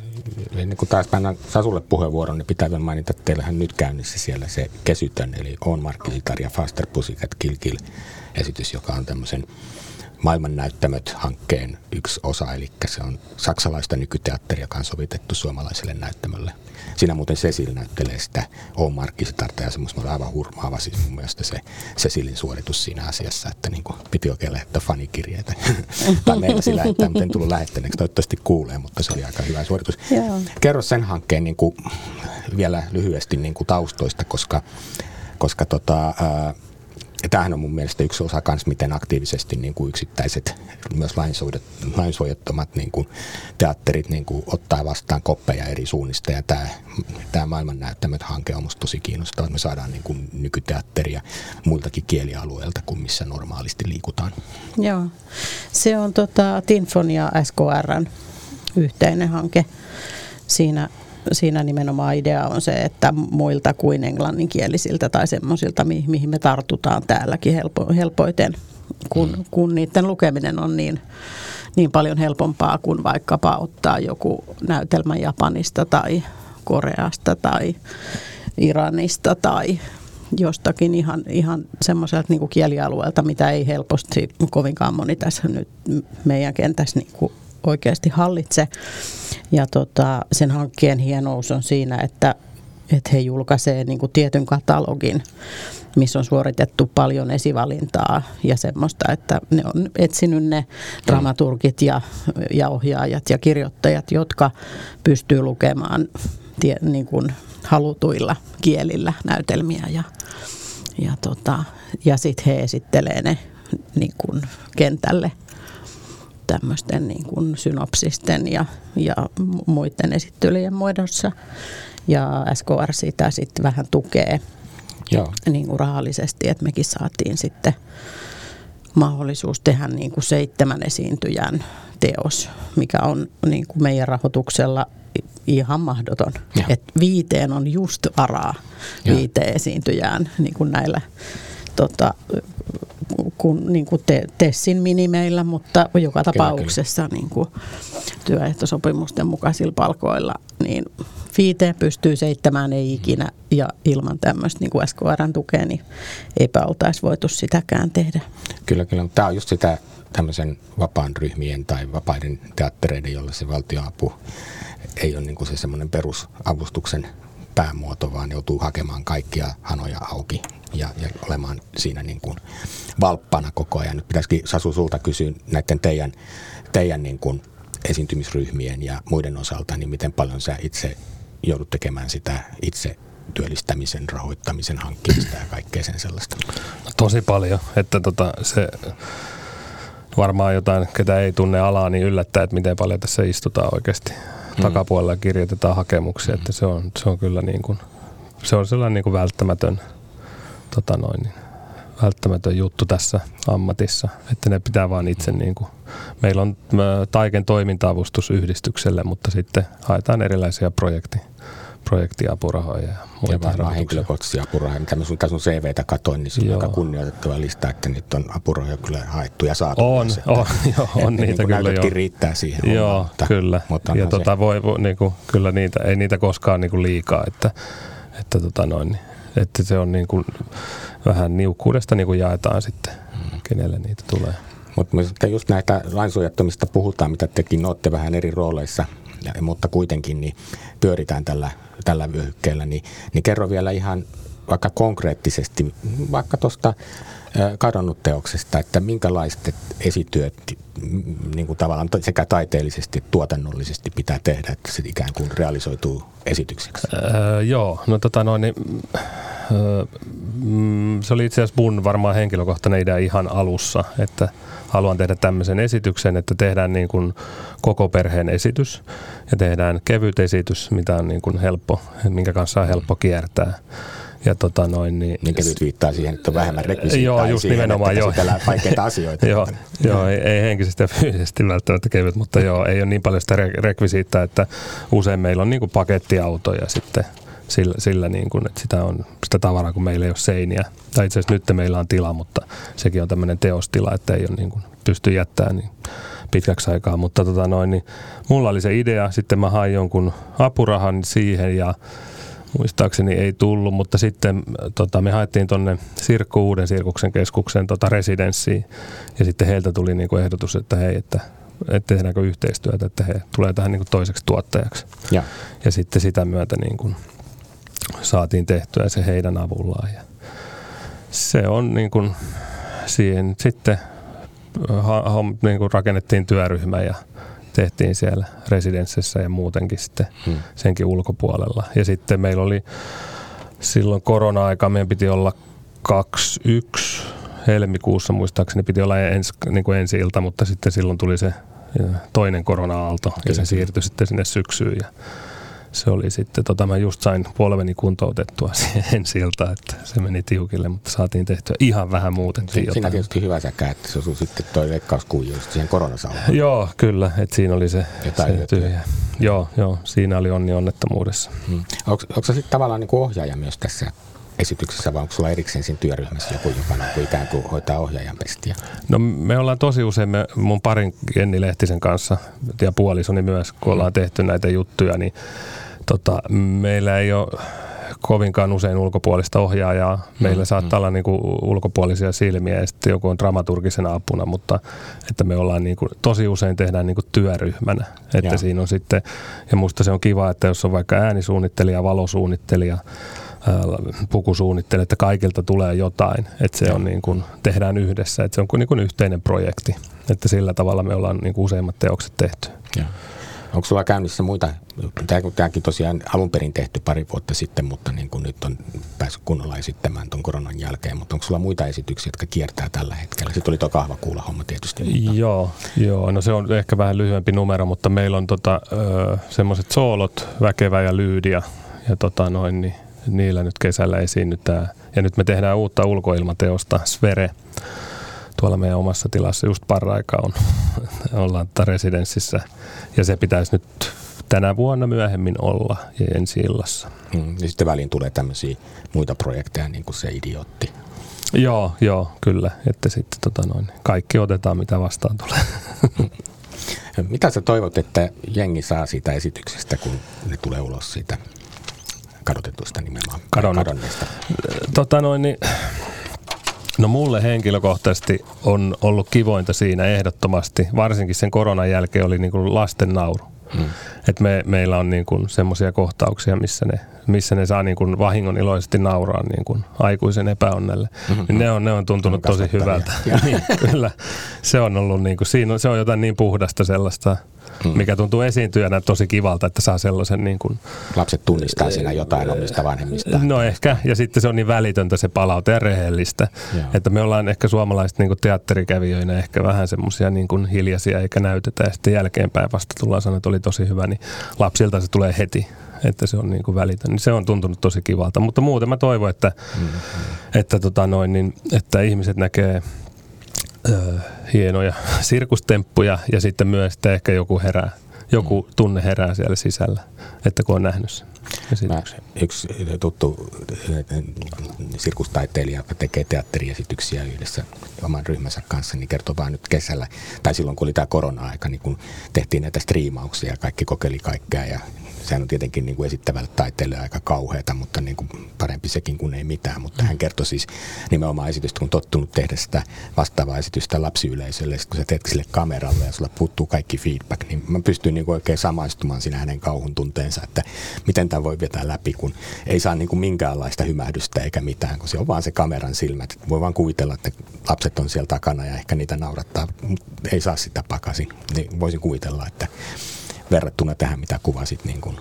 niin kun taas mennään Sasulle puheenvuoron, niin pitää vielä mainita, että teillähän nyt käynnissä siellä se kesytön, eli On Markkisitar ja Faster Pussycat Kill Kill esitys, joka on tämmöisen maailmannäyttämöt-hankkeen yksi osa, eli se on saksalaista nykyteatteria, joka on sovitettu suomalaiselle näyttämölle. Siinä muuten Cecil näyttelee sitä On Markkisitarta ja semmoista on aivan hurmaava siis mun mielestä se Cecilin suoritus siinä asiassa, että niin kuin piti oikein lähettää fanikirjeitä. tai meillä sillä lähettää, mutta en tullut lähettäneeksi. Toivottavasti kuulee, mutta se oli aika hyvä suoritus. Joo. Kerro sen hankkeen niin kuin, vielä lyhyesti niin kuin taustoista, koska, koska tota, ää, ja tämähän on mun mielestä yksi osa myös, miten aktiivisesti niin kuin yksittäiset, myös lainsuojattomat niin kuin teatterit niin kuin ottaa vastaan koppeja eri suunnista. Ja tämä, tämä maailman näyttämöt-hanke on musta tosi kiinnostava, että me saadaan niin kuin nykyteatteria muiltakin kielialueilta kuin missä normaalisti liikutaan. Joo, se on tota, Tinfon ja SKRn yhteinen hanke. Siinä siinä nimenomaan idea on se, että muilta kuin englanninkielisiltä tai semmoisilta, mihin me tartutaan täälläkin helpo, helpoiten, kun, mm. kun niiden lukeminen on niin, niin paljon helpompaa kuin vaikkapa ottaa joku näytelmä Japanista tai Koreasta tai Iranista tai jostakin ihan, ihan semmoiselta niin kielialueelta, mitä ei helposti kovinkaan moni tässä nyt meidän kentässä niin kuin oikeasti hallitse. Ja tota, sen hankkeen hienous on siinä, että, että he julkaisee niin tietyn katalogin, missä on suoritettu paljon esivalintaa ja semmoista, että ne on etsinyt ne dramaturgit ja, ja ohjaajat ja kirjoittajat, jotka pystyy lukemaan tie, niin kuin halutuilla kielillä näytelmiä ja, ja, tota, ja sitten he esittelee ne niin kuin kentälle tämmöisten niin kuin synopsisten ja, ja muiden esittelyjen muodossa. Ja SKR sitä sitten vähän tukee Joo. Niin kuin rahallisesti, että mekin saatiin sitten mahdollisuus tehdä niin kuin seitsemän esiintyjän teos, mikä on niin kuin meidän rahoituksella ihan mahdoton. Et viiteen on just varaa viiteen esiintyjään niin kuin näillä tota, kuin, niin kuin te, Tessin minimeillä, mutta joka tapauksessa kyllä, kyllä. Niin kuin työehtosopimusten mukaisilla palkoilla, niin viiteen pystyy seittämään ei ikinä ja ilman tämmöistä niin SKRn tukea, niin eipä oltaisi voitu sitäkään tehdä. Kyllä, kyllä. Tämä on just sitä tämmöisen vapaan ryhmien tai vapaiden teattereiden, jolla se valtioapu ei ole niin kuin se semmoinen perusavustuksen päämuoto, vaan joutuu hakemaan kaikkia hanoja auki ja, ja olemaan siinä niin kuin valppana koko ajan. Nyt pitäisikin Sasu sulta kysyä näiden teidän, teidän niin kuin esiintymisryhmien ja muiden osalta, niin miten paljon sä itse joudut tekemään sitä itse työllistämisen, rahoittamisen, hankkimista ja kaikkea sen sellaista? No, tosi paljon, että tota, se varmaan jotain, ketä ei tunne alaa, niin yllättää, että miten paljon tässä istutaan oikeasti mm. takapuolella kirjoitetaan hakemuksia, mm. että se on, se on kyllä niin kuin, se on sellainen niin kuin välttämätön, tota noin, niin, välttämätön juttu tässä ammatissa, että ne pitää vaan itse niin kuin, meillä on Taiken toiminta-avustus yhdistykselle, mutta sitten haetaan erilaisia projekteja projektiapurahoja ja muita ja varmaan henkilökohtaisia apurahoja. Mitä mä sun, sun CVtä katoin, niin se on aika kunnioitettava lista, että nyt on apurahoja kyllä haettu ja saatu. On, myös, on, joo, on niin niitä niin kyllä jo. riittää siihen. Joo, mutta, kyllä. Mutta ja tota, se... voi, voi, niinku, kyllä niitä, ei niitä koskaan niinku liikaa, että, että, tota noin, niin, että se on niinku, vähän niukkuudesta niinku jaetaan sitten, hmm. kenelle niitä tulee. Mutta just näitä lainsuojattomista puhutaan, mitä tekin olette vähän eri rooleissa, mutta kuitenkin niin pyöritään tällä tällä vyöhykkeellä, niin, niin kerro vielä ihan vaikka konkreettisesti, vaikka tuosta kadonnut teoksesta, että minkälaiset esityöt niin kuin tavallaan sekä taiteellisesti tuotannollisesti pitää tehdä, että se ikään kuin realisoituu esitykseksi? Öö, joo, no tota noin, niin, öö, se oli itse asiassa mun varmaan henkilökohtainen idea ihan alussa, että haluan tehdä tämmöisen esityksen, että tehdään niin kuin koko perheen esitys ja tehdään kevyt esitys, mitä on niin kuin helppo, minkä kanssa on helppo kiertää. Ja tota noin, niin, niin kevyt viittaa siihen, että on vähemmän rekvisiittaa joo, just siihen, nimenomaan, joo. vaikeita asioita. joo, joo ei, ei, henkisesti ja fyysisesti välttämättä kevyt, mutta joo, ei ole niin paljon sitä rekvisiittaa, että usein meillä on niin kuin pakettiauto ja sitten sillä, sillä niin kuin, että sitä on sitä tavaraa, kun meillä ei ole seiniä. Tai itse asiassa nyt meillä on tila, mutta sekin on tämmöinen teostila, että ei ole niin kuin pysty jättämään niin pitkäksi aikaa. Mutta tota noin, niin mulla oli se idea, sitten mä hain jonkun apurahan siihen ja muistaakseni ei tullut, mutta sitten tota, me haettiin tuonne Sirkku Uuden Sirkuksen keskuksen tota, residenssiin ja sitten heiltä tuli niinku ehdotus, että hei, että, että tehdäänkö yhteistyötä, että he tulee tähän niinku toiseksi tuottajaksi. Ja. ja sitten sitä myötä niinku saatiin tehtyä se heidän avullaan. Ja se on niin kuin, siihen sitten ha, ha, niin kuin rakennettiin työryhmä ja tehtiin siellä residenssissä ja muutenkin sitten hmm. senkin ulkopuolella. Ja sitten meillä oli silloin korona-aika, meidän piti olla 21 helmikuussa muistaakseni piti olla ensi, niin kuin ensi ilta, mutta sitten silloin tuli se toinen korona-aalto ja se siirtyi sitten sinne syksyyn. Ja se oli sitten, tota, mä just sain polveni kuntoutettua siihen siltä, että se meni tiukille, mutta saatiin tehtyä ihan vähän muutettiin Siinä jotain. tietysti hyvä säkä, että se osui sitten toi leikkauskuiju just siihen koronasauhaan. Joo, kyllä, että siinä oli se, se tyhjä. Joo, joo, siinä oli onni onnettomuudessa. Hmm. Onko, onko se sitten tavallaan niin ohjaaja myös tässä esityksessä vai onko sulla erikseen siinä työryhmässä joku, joka niin kuin ikään kuin hoitaa ohjaajan pestiä? No me ollaan tosi usein me, mun parin Jenni Lehtisen kanssa ja puolisoni myös, kun ollaan tehty näitä juttuja, niin tota, meillä ei ole kovinkaan usein ulkopuolista ohjaajaa. Meillä mm, saattaa mm. olla niin kuin ulkopuolisia silmiä ja sitten joku on dramaturgisena apuna, mutta että me ollaan niin kuin, tosi usein tehdään niin kuin työryhmänä. Että siinä on sitten, ja musta se on kiva, että jos on vaikka äänisuunnittelija, valosuunnittelija, pukusuunnittelija, että kaikilta tulee jotain, että se on niin kuin, tehdään yhdessä, että se on kuin, niin kuin yhteinen projekti, että sillä tavalla me ollaan niin kuin useimmat teokset tehty. Ja. Onko sulla käynnissä muita, tämäkin tosiaan alun perin tehty pari vuotta sitten, mutta niin kuin nyt on päässyt kunnolla esittämään tuon koronan jälkeen, mutta onko sulla muita esityksiä, jotka kiertää tällä hetkellä? Sitten tuli tuo kahvakuula homma tietysti. Mutta... Joo, joo, no se on ehkä vähän lyhyempi numero, mutta meillä on tota, semmoiset soolot, Väkevä ja Lyydia, ja tota noin, niin niillä nyt kesällä esiinnytään. Ja nyt me tehdään uutta ulkoilmateosta, Svere, tuolla meidän omassa tilassa just paraikaa on, ollaan residenssissä ja se pitäisi nyt tänä vuonna myöhemmin olla ja ensi illassa. Mm, ja sitten väliin tulee tämmöisiä muita projekteja, niin kuin se idiotti. Joo, joo, kyllä. Että sitten tota noin, kaikki otetaan, mitä vastaan tulee. mitä sä toivot, että jengi saa siitä esityksestä, kun ne tulee ulos siitä kadotetusta nimenomaan? Kadonneesta. Tota noin, niin, No mulle henkilökohtaisesti on ollut kivointa siinä ehdottomasti, varsinkin sen koronan jälkeen oli niin kuin lasten nauru. Hmm. Et me, meillä on niin semmoisia kohtauksia, missä ne, missä ne saa niin kuin vahingon iloisesti nauraa niin kuin aikuisen epäonnelle. Mm-hmm. Niin ne, on, ne on tuntunut on tosi hyvältä. niin, kyllä. Se on ollut niin kuin, siinä on, se on jotain niin puhdasta sellaista mm. mikä tuntuu esiintyjänä tosi kivalta, että saa sellaisen niin kuin, Lapset tunnistaa siinä jotain omista vanhemmista. No ehkä, ja sitten se on niin välitöntä se palaute ja rehellistä. Joo. Että me ollaan ehkä suomalaiset niin kuin teatterikävijöinä ehkä vähän semmoisia niin kuin hiljaisia eikä näytetä, ja sitten jälkeenpäin vasta tullaan sanoa, että oli tosi hyvä, niin lapsilta se tulee heti että se on niin kuin välitön. Niin se on tuntunut tosi kivalta, mutta muuten mä toivon, että, mm-hmm. että, tota noin, niin, että ihmiset näkee ö, hienoja sirkustemppuja ja sitten myös että ehkä joku herää, joku mm. tunne herää siellä sisällä, että kun on nähnyt sen. Mä, yksi tuttu sirkustaiteilija, joka tekee teatteriesityksiä yhdessä oman ryhmänsä kanssa, niin kertoo vaan nyt kesällä, tai silloin kun oli tämä korona-aika, niin kun tehtiin näitä striimauksia ja kaikki kokeili kaikkea ja sehän on tietenkin niin kuin esittävälle taiteelle aika kauheata, mutta niin kuin parempi sekin kuin ei mitään. Mutta hän kertoi siis nimenomaan esitystä, kun tottunut tehdä sitä vastaavaa esitystä lapsiyleisölle, kun sä teet sille kameralle ja sulla puuttuu kaikki feedback, niin mä pystyn niin kuin oikein samaistumaan siinä hänen kauhun tunteensa, että miten tämä voi vetää läpi, kun ei saa niin kuin minkäänlaista hymähdystä eikä mitään, kun se on vaan se kameran silmät. Voi vaan kuvitella, että lapset on siellä takana ja ehkä niitä naurattaa, mutta ei saa sitä pakaisin. Niin voisin kuvitella, että verrattuna tähän, mitä kuvasit niin kuin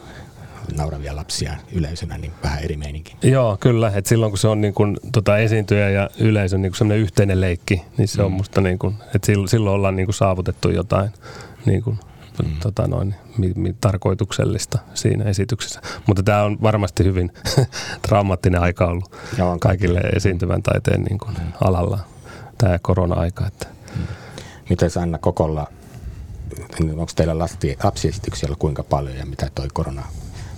nauravia lapsia yleisönä, niin vähän eri meininki. Joo, kyllä. Et silloin kun se on niin kuin, tota, esiintyjä ja yleisön niin semmoinen yhteinen leikki, niin se mm. on musta niin kuin, että silloin, silloin ollaan niin kuin saavutettu jotain niin kuin, mm. tota noin, mi, mi, tarkoituksellista siinä esityksessä. Mutta tämä on varmasti hyvin traumaattinen aika ollut Joo, kaikille esiintyvän taiteen niin kuin, mm. alalla, tämä korona-aika. Että. Mm. Miten Anna Kokolla onko teillä lasti, lapsiesityksiä kuinka paljon ja mitä toi korona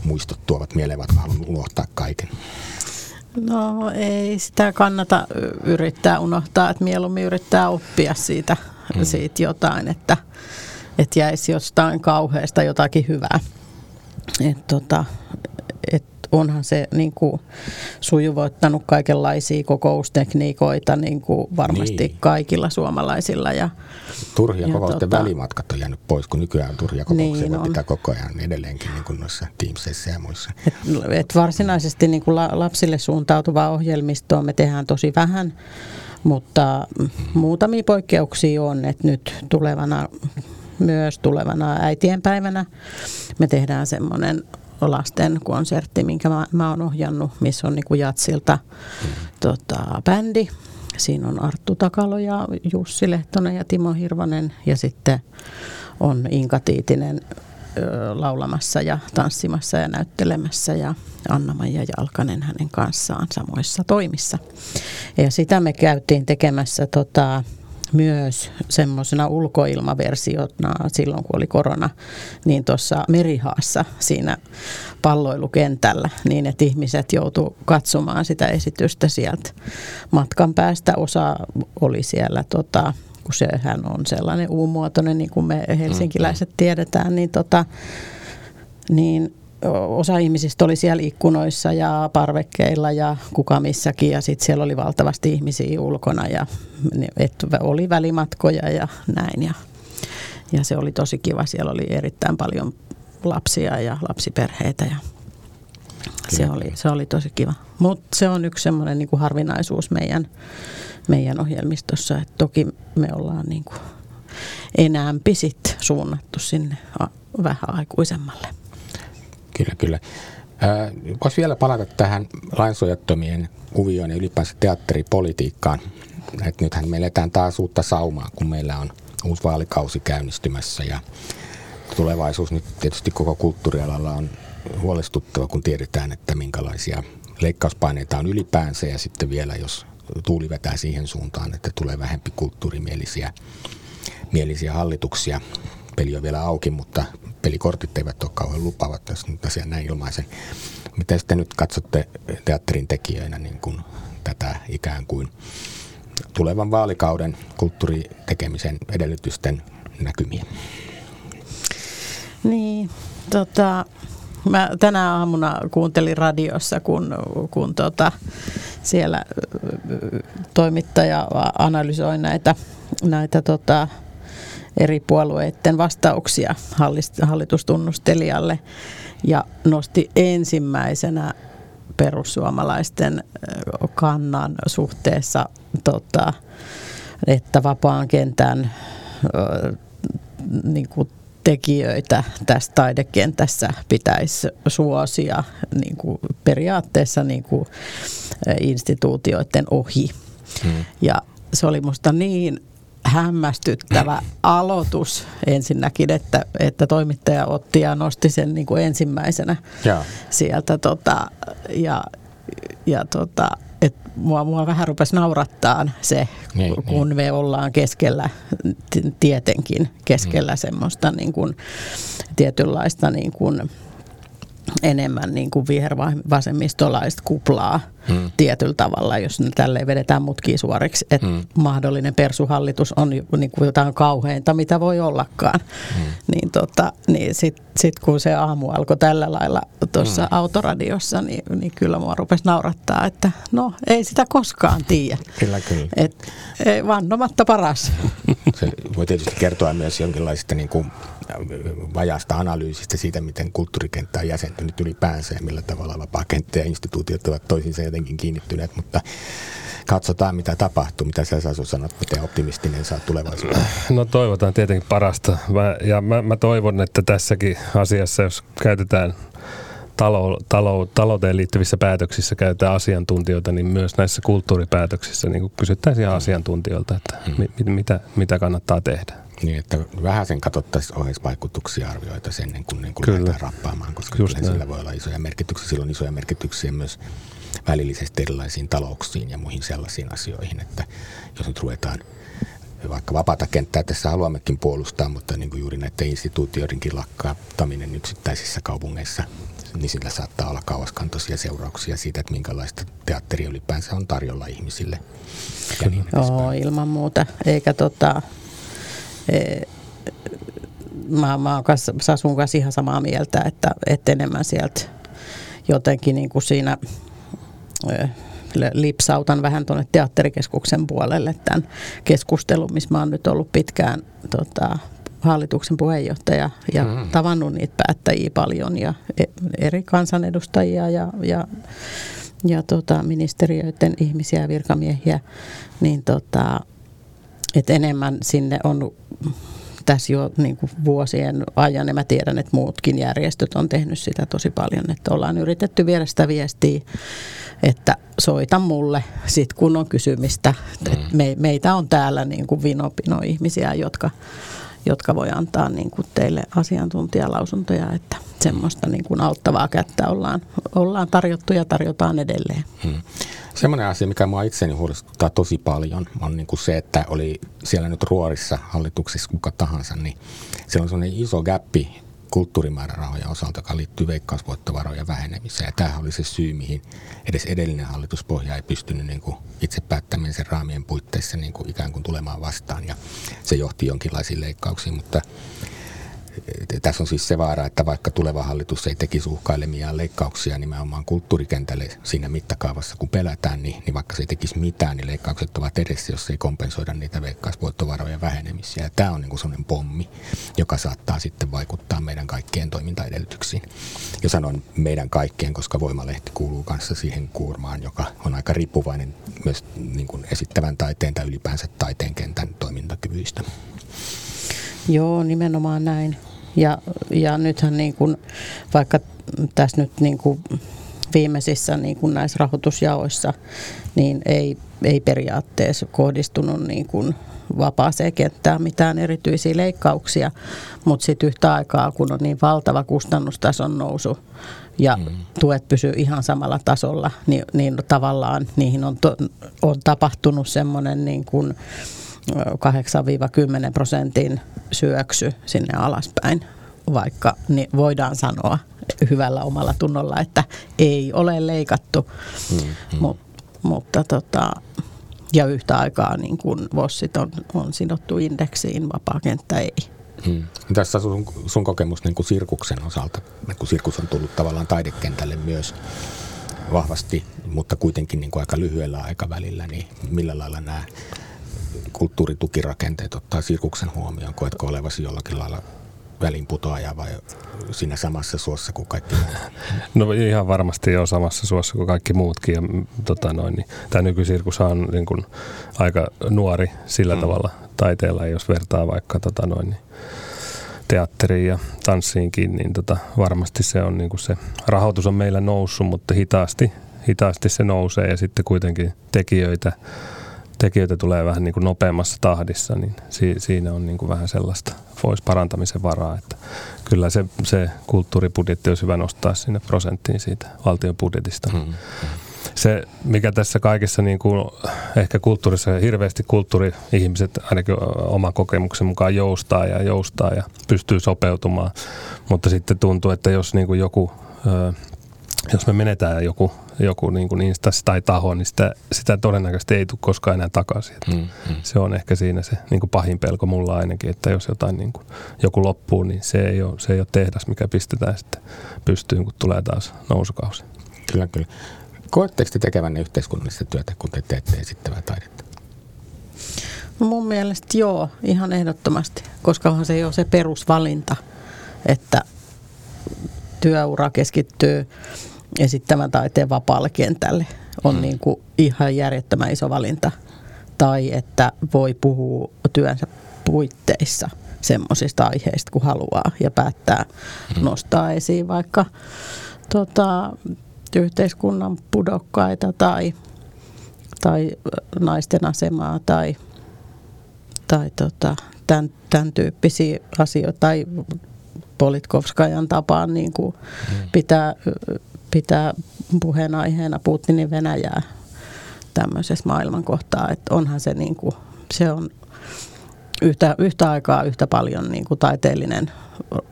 muistot tuovat mieleen, vaikka haluan unohtaa kaiken? No ei sitä kannata yrittää unohtaa, että mieluummin yrittää oppia siitä mm. siitä jotain, että, että jäisi jostain kauheasta jotakin hyvää. Et tota, et onhan se niin kuin, sujuvoittanut kaikenlaisia kokoustekniikoita niin kuin varmasti niin. kaikilla suomalaisilla. Ja, turhia ja kokousten tota, välimatkat on jäänyt pois, kun nykyään turhia kokouksia niin voi pitää koko ajan edelleenkin niin kuin noissa Teamsissa ja muissa. Et, et varsinaisesti niin kuin lapsille suuntautuvaa ohjelmistoa me tehdään tosi vähän, mutta muutamia poikkeuksia on, että nyt tulevana myös tulevana äitienpäivänä me tehdään semmoinen lasten konsertti, minkä mä, mä oon ohjannut, missä on niinku Jatsilta tota, bändi. Siinä on Arttu Takalo ja Jussi Lehtonen ja Timo Hirvonen ja sitten on Inka Tiitinen ö, laulamassa ja tanssimassa ja näyttelemässä ja Anna-Maija Jalkanen hänen kanssaan samoissa toimissa. Ja sitä me käytiin tekemässä tota, myös semmoisena ulkoilmaversiona silloin, kun oli korona, niin tuossa Merihaassa siinä palloilukentällä, niin että ihmiset joutu katsomaan sitä esitystä sieltä matkan päästä. Osa oli siellä tota, kun sehän on sellainen uumuotoinen, niin kuin me helsinkiläiset mm, mm. tiedetään, niin, tota, niin osa ihmisistä oli siellä ikkunoissa ja parvekkeilla ja kuka missäkin ja sitten siellä oli valtavasti ihmisiä ulkona ja et, oli välimatkoja ja näin ja, ja se oli tosi kiva. Siellä oli erittäin paljon lapsia ja lapsiperheitä ja se oli, se oli tosi kiva. Mutta se on yksi semmoinen niin harvinaisuus meidän, meidän ohjelmistossa, että toki me ollaan niin kuin enäämpi sit suunnattu sinne vähän aikuisemmalle. Kyllä, kyllä. Voisi vielä palata tähän lainsuojattomien kuvioon ja ylipäänsä teatteripolitiikkaan. Et nythän me eletään taas uutta saumaa, kun meillä on uusi vaalikausi käynnistymässä ja tulevaisuus nyt tietysti koko kulttuurialalla on huolestuttava, kun tiedetään, että minkälaisia leikkauspaineita on ylipäänsä ja sitten vielä, jos tuuli vetää siihen suuntaan, että tulee vähempi kulttuurimielisiä mielisiä hallituksia. Peli on vielä auki, mutta pelikortit eivät ole kauhean lupaavat, jos nyt asian näin ilmaisen. Miten sitten nyt katsotte teatterin tekijöinä niin kuin tätä ikään kuin tulevan vaalikauden kulttuuritekemisen edellytysten näkymiä? Niin, tota, mä tänä aamuna kuuntelin radiossa, kun, kun tota, siellä toimittaja analysoi näitä, näitä tota, eri puolueiden vastauksia hallitustunnustelijalle ja nosti ensimmäisenä perussuomalaisten kannan suhteessa, tota, että vapaan kentän niin kuin tekijöitä tässä taidekentässä pitäisi suosia niin kuin periaatteessa niin kuin instituutioiden ohi. Hmm. Ja se oli musta niin hämmästyttävä aloitus ensinnäkin, että, että toimittaja otti ja nosti sen niin kuin ensimmäisenä ja. sieltä. Tota, ja, ja tota, et mua, mua vähän rupesi naurattaa se, niin, kun niin. me ollaan keskellä, tietenkin keskellä mm. semmoista niin kuin, tietynlaista niin kuin, enemmän niin kuin vihervasemmistolaista kuplaa hmm. tietyllä tavalla, jos ne tälleen vedetään mutkiin suoriksi, että hmm. mahdollinen persuhallitus on niin kuin jotain kauheinta, mitä voi ollakaan. Hmm. Niin, tota, niin sitten sit kun se aamu alkoi tällä lailla tuossa hmm. autoradiossa, niin, niin kyllä mua rupesi naurattaa, että no ei sitä koskaan tiedä. Kyllä, kyllä. Et, vannomatta paras. Se voi tietysti kertoa myös jonkinlaisista niin kuin vajasta analyysistä siitä, miten kulttuurikenttä on jäsentynyt ylipäänsä ja millä tavalla vapaa-kenttä ja instituutiot ovat toisiinsa jotenkin kiinnittyneet, mutta katsotaan mitä tapahtuu. Mitä sä Sasu sanot, miten optimistinen saa tulevaisuudessa? No toivotaan tietenkin parasta. Mä, ja mä, mä toivon, että tässäkin asiassa, jos käytetään talo, talo, talouteen liittyvissä päätöksissä käytetään asiantuntijoita, niin myös näissä kulttuuripäätöksissä niin kysyttäisiin mm. asiantuntijoilta, että mm. mi, mitä, mitä kannattaa tehdä. Niin, että vähän sen katsottaisiin oheisvaikutuksia arvioita ennen kuin, niin kuin kyllä. lähdetään rappaamaan, koska Just kyllä sillä voi olla isoja merkityksiä. Sillä on isoja merkityksiä myös välillisesti erilaisiin talouksiin ja muihin sellaisiin asioihin, että jos nyt ruvetaan vaikka vapaata kenttää tässä haluammekin puolustaa, mutta niin kuin juuri näiden instituutioidenkin lakkauttaminen yksittäisissä kaupungeissa, niin sillä saattaa olla kauaskantoisia seurauksia siitä, että minkälaista teatteria ylipäänsä on tarjolla ihmisille. Niin Joo, ilman muuta. Eikä tota, e, mä, mä oon kanssa, Sasun kanssa ihan samaa mieltä, että, että enemmän sieltä jotenkin niin kuin siinä e, lipsautan vähän tuonne teatterikeskuksen puolelle tämän keskustelun, missä mä oon nyt ollut pitkään tota, hallituksen puheenjohtaja ja mm. tavannut niitä päättäjiä paljon ja e, eri kansanedustajia ja, ja, ja tota, ministeriöiden ihmisiä ja virkamiehiä, niin tota, et enemmän sinne on tässä jo niin kuin vuosien ajan, ja mä tiedän, että muutkin järjestöt on tehnyt sitä tosi paljon, että ollaan yritetty viedä sitä viestiä, että soita mulle sit kun on kysymistä. Mm. Me, meitä on täällä niin kuin vinopino ihmisiä, jotka, jotka voi antaa niin kuin teille asiantuntijalausuntoja, että semmoista niin kuin auttavaa kättä ollaan, ollaan tarjottu ja tarjotaan edelleen. Hmm. Semmoinen asia, mikä minua itseni huolestuttaa tosi paljon, on niin kuin se, että oli siellä nyt ruorissa hallituksissa kuka tahansa, niin siellä on semmoinen iso gappi kulttuurimäärärahoja osalta, joka liittyy veikkausvoittovarojen vähenemiseen. Ja tämähän oli se syy, mihin edes edellinen hallituspohja ei pystynyt niin kuin itse päättämään sen raamien puitteissa niin kuin ikään kuin tulemaan vastaan. Ja se johti jonkinlaisiin leikkauksiin, mutta tässä on siis se vaara, että vaikka tuleva hallitus ei tekisi uhkailemia leikkauksia nimenomaan kulttuurikentälle siinä mittakaavassa, kun pelätään, niin, niin vaikka se ei tekisi mitään, niin leikkaukset ovat edessä, jos ei kompensoida niitä veikkausvoittovarojen vähenemisiä. Ja tämä on niin sellainen pommi, joka saattaa sitten vaikuttaa meidän kaikkien toimintaedellytyksiin. Ja sanon meidän kaikkien, koska Voimalehti kuuluu kanssa siihen kuurmaan, joka on aika riippuvainen myös niin kuin esittävän taiteen tai ylipäänsä taiteen kentän toimintakyvyistä. Joo, nimenomaan näin. Ja, ja nythän niin kuin, vaikka tässä nyt niin kuin viimeisissä niin kuin näissä rahoitusjaoissa, niin ei, ei periaatteessa kohdistunut niin kuin vapaaseen kenttään mitään erityisiä leikkauksia, mutta sitten yhtä aikaa, kun on niin valtava kustannustason nousu ja mm. tuet pysyy ihan samalla tasolla, niin, niin tavallaan niihin on, to, on tapahtunut semmoinen niin kuin, 8-10 prosentin syöksy sinne alaspäin, vaikka niin voidaan sanoa hyvällä omalla tunnolla, että ei ole leikattu, mm-hmm. Mut, mutta tota, ja yhtä aikaa niin kun VOSsit on, on sidottu indeksiin, vapaa kenttä ei. Hmm. Tässä sun, sun kokemus niin kuin sirkuksen osalta, kun sirkus on tullut tavallaan taidekentälle myös vahvasti, mutta kuitenkin niin kuin aika lyhyellä aikavälillä, niin millä lailla nämä kulttuuritukirakenteet ottaa sirkuksen huomioon? Koetko olevasi jollakin lailla välinputoaja vai siinä samassa suossa kuin kaikki muut? No ihan varmasti on samassa suossa kuin kaikki muutkin. Ja, tota noin, niin, tämä nykysirkus on niin kuin, aika nuori sillä mm. tavalla taiteella, jos vertaa vaikka tota noin, niin, teatteriin ja tanssiinkin, niin tota, varmasti se on niin kuin se rahoitus on meillä noussut, mutta hitaasti, hitaasti se nousee ja sitten kuitenkin tekijöitä tekijöitä tulee vähän niin kuin nopeammassa tahdissa, niin si- siinä on niin kuin vähän sellaista voisi parantamisen varaa. Että kyllä se, se kulttuuribudjetti olisi hyvä nostaa sinne prosenttiin siitä valtion budjetista. Mm-hmm. Se, mikä tässä kaikessa niin kuin, ehkä kulttuurissa, hirveästi kulttuuri-ihmiset ainakin oman kokemuksen mukaan joustaa ja joustaa ja pystyy sopeutumaan. Mutta sitten tuntuu, että jos niin kuin joku jos me menetään joku, joku niin kuin instanssi tai taho, niin sitä, sitä todennäköisesti ei tule koskaan enää takaisin. Mm, mm. Se on ehkä siinä se niin kuin pahin pelko mulla ainakin, että jos jotain niin kuin, joku loppuu, niin se ei, ole, se ei ole tehdas, mikä pistetään sitten pystyyn, kun tulee taas nousukausi. Kyllä, kyllä. Koetteko te tekevänne yhteiskunnallista työtä, kun te teette esittävää taidetta? Mun mielestä joo, ihan ehdottomasti, koska se ei ole se perusvalinta, että työura keskittyy esittävän taiteen vapaalle kentälle on mm. niin kuin ihan järjettömän iso valinta. Tai että voi puhua työnsä puitteissa semmoisista aiheista, kun haluaa ja päättää mm. nostaa esiin vaikka tota, yhteiskunnan pudokkaita tai, tai naisten asemaa tai, tai tota, tämän, tämän tyyppisiä asioita tai Politkovskajan tapaan niin kuin mm. pitää, pitää puheenaiheena Putinin Venäjää tämmöisessä maailmankohtaa. Että onhan se, niin kuin, se on yhtä, yhtä aikaa yhtä paljon niin kuin taiteellinen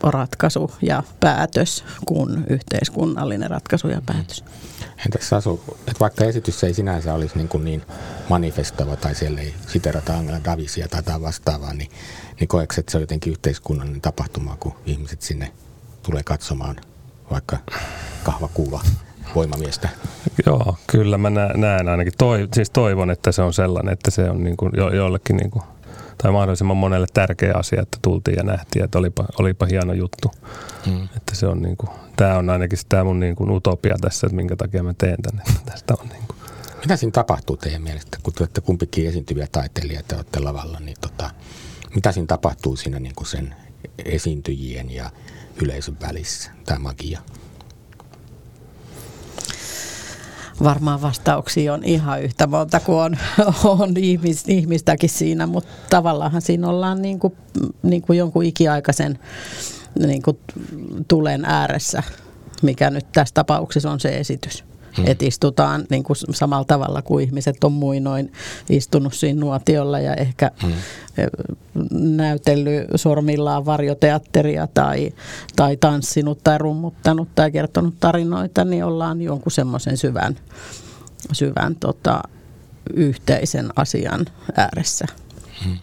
ratkaisu ja päätös kuin yhteiskunnallinen ratkaisu ja päätös. Entäs Sasu, että vaikka esitys ei sinänsä olisi niin, kuin niin manifestoiva tai siellä ei siterata Angela Davisia tai jotain vastaavaa, niin, niin koetko, että se on jotenkin yhteiskunnallinen tapahtuma, kun ihmiset sinne tulee katsomaan vaikka kahvakuula voimamiestä? Joo, kyllä mä näen ainakin. Toi, siis toivon, että se on sellainen, että se on niin kuin jo, jollekin niin kuin, tai mahdollisimman monelle tärkeä asia, että tultiin ja nähtiin, että olipa, olipa hieno juttu. Hmm. Että se on niin kuin, tämä on ainakin tämä mun niin kuin utopia tässä, että minkä takia mä teen tänne. Tästä on niin kuin. Mitä siinä tapahtuu teidän mielestä, kun te olette kumpikin esiintyviä taiteilijoita, olette lavalla, niin tota, mitä siinä tapahtuu siinä niin kuin sen esiintyjien ja yleisön välissä, tämä magia? varmaan vastauksia on ihan yhtä monta kuin on, on ihmis, ihmistäkin siinä, mutta tavallaan siinä ollaan niin kuin, niin kuin jonkun ikiaikaisen niin kuin tulen ääressä, mikä nyt tässä tapauksessa on se esitys. Hmm. Että istutaan niin kuin samalla tavalla kuin ihmiset on muinoin istunut siinä nuotiolla ja ehkä hmm. näytellyt sormillaan varjoteatteria tai, tai tanssinut tai rummuttanut tai kertonut tarinoita, niin ollaan jonkun semmoisen syvän, syvän tota, yhteisen asian ääressä. Hmm.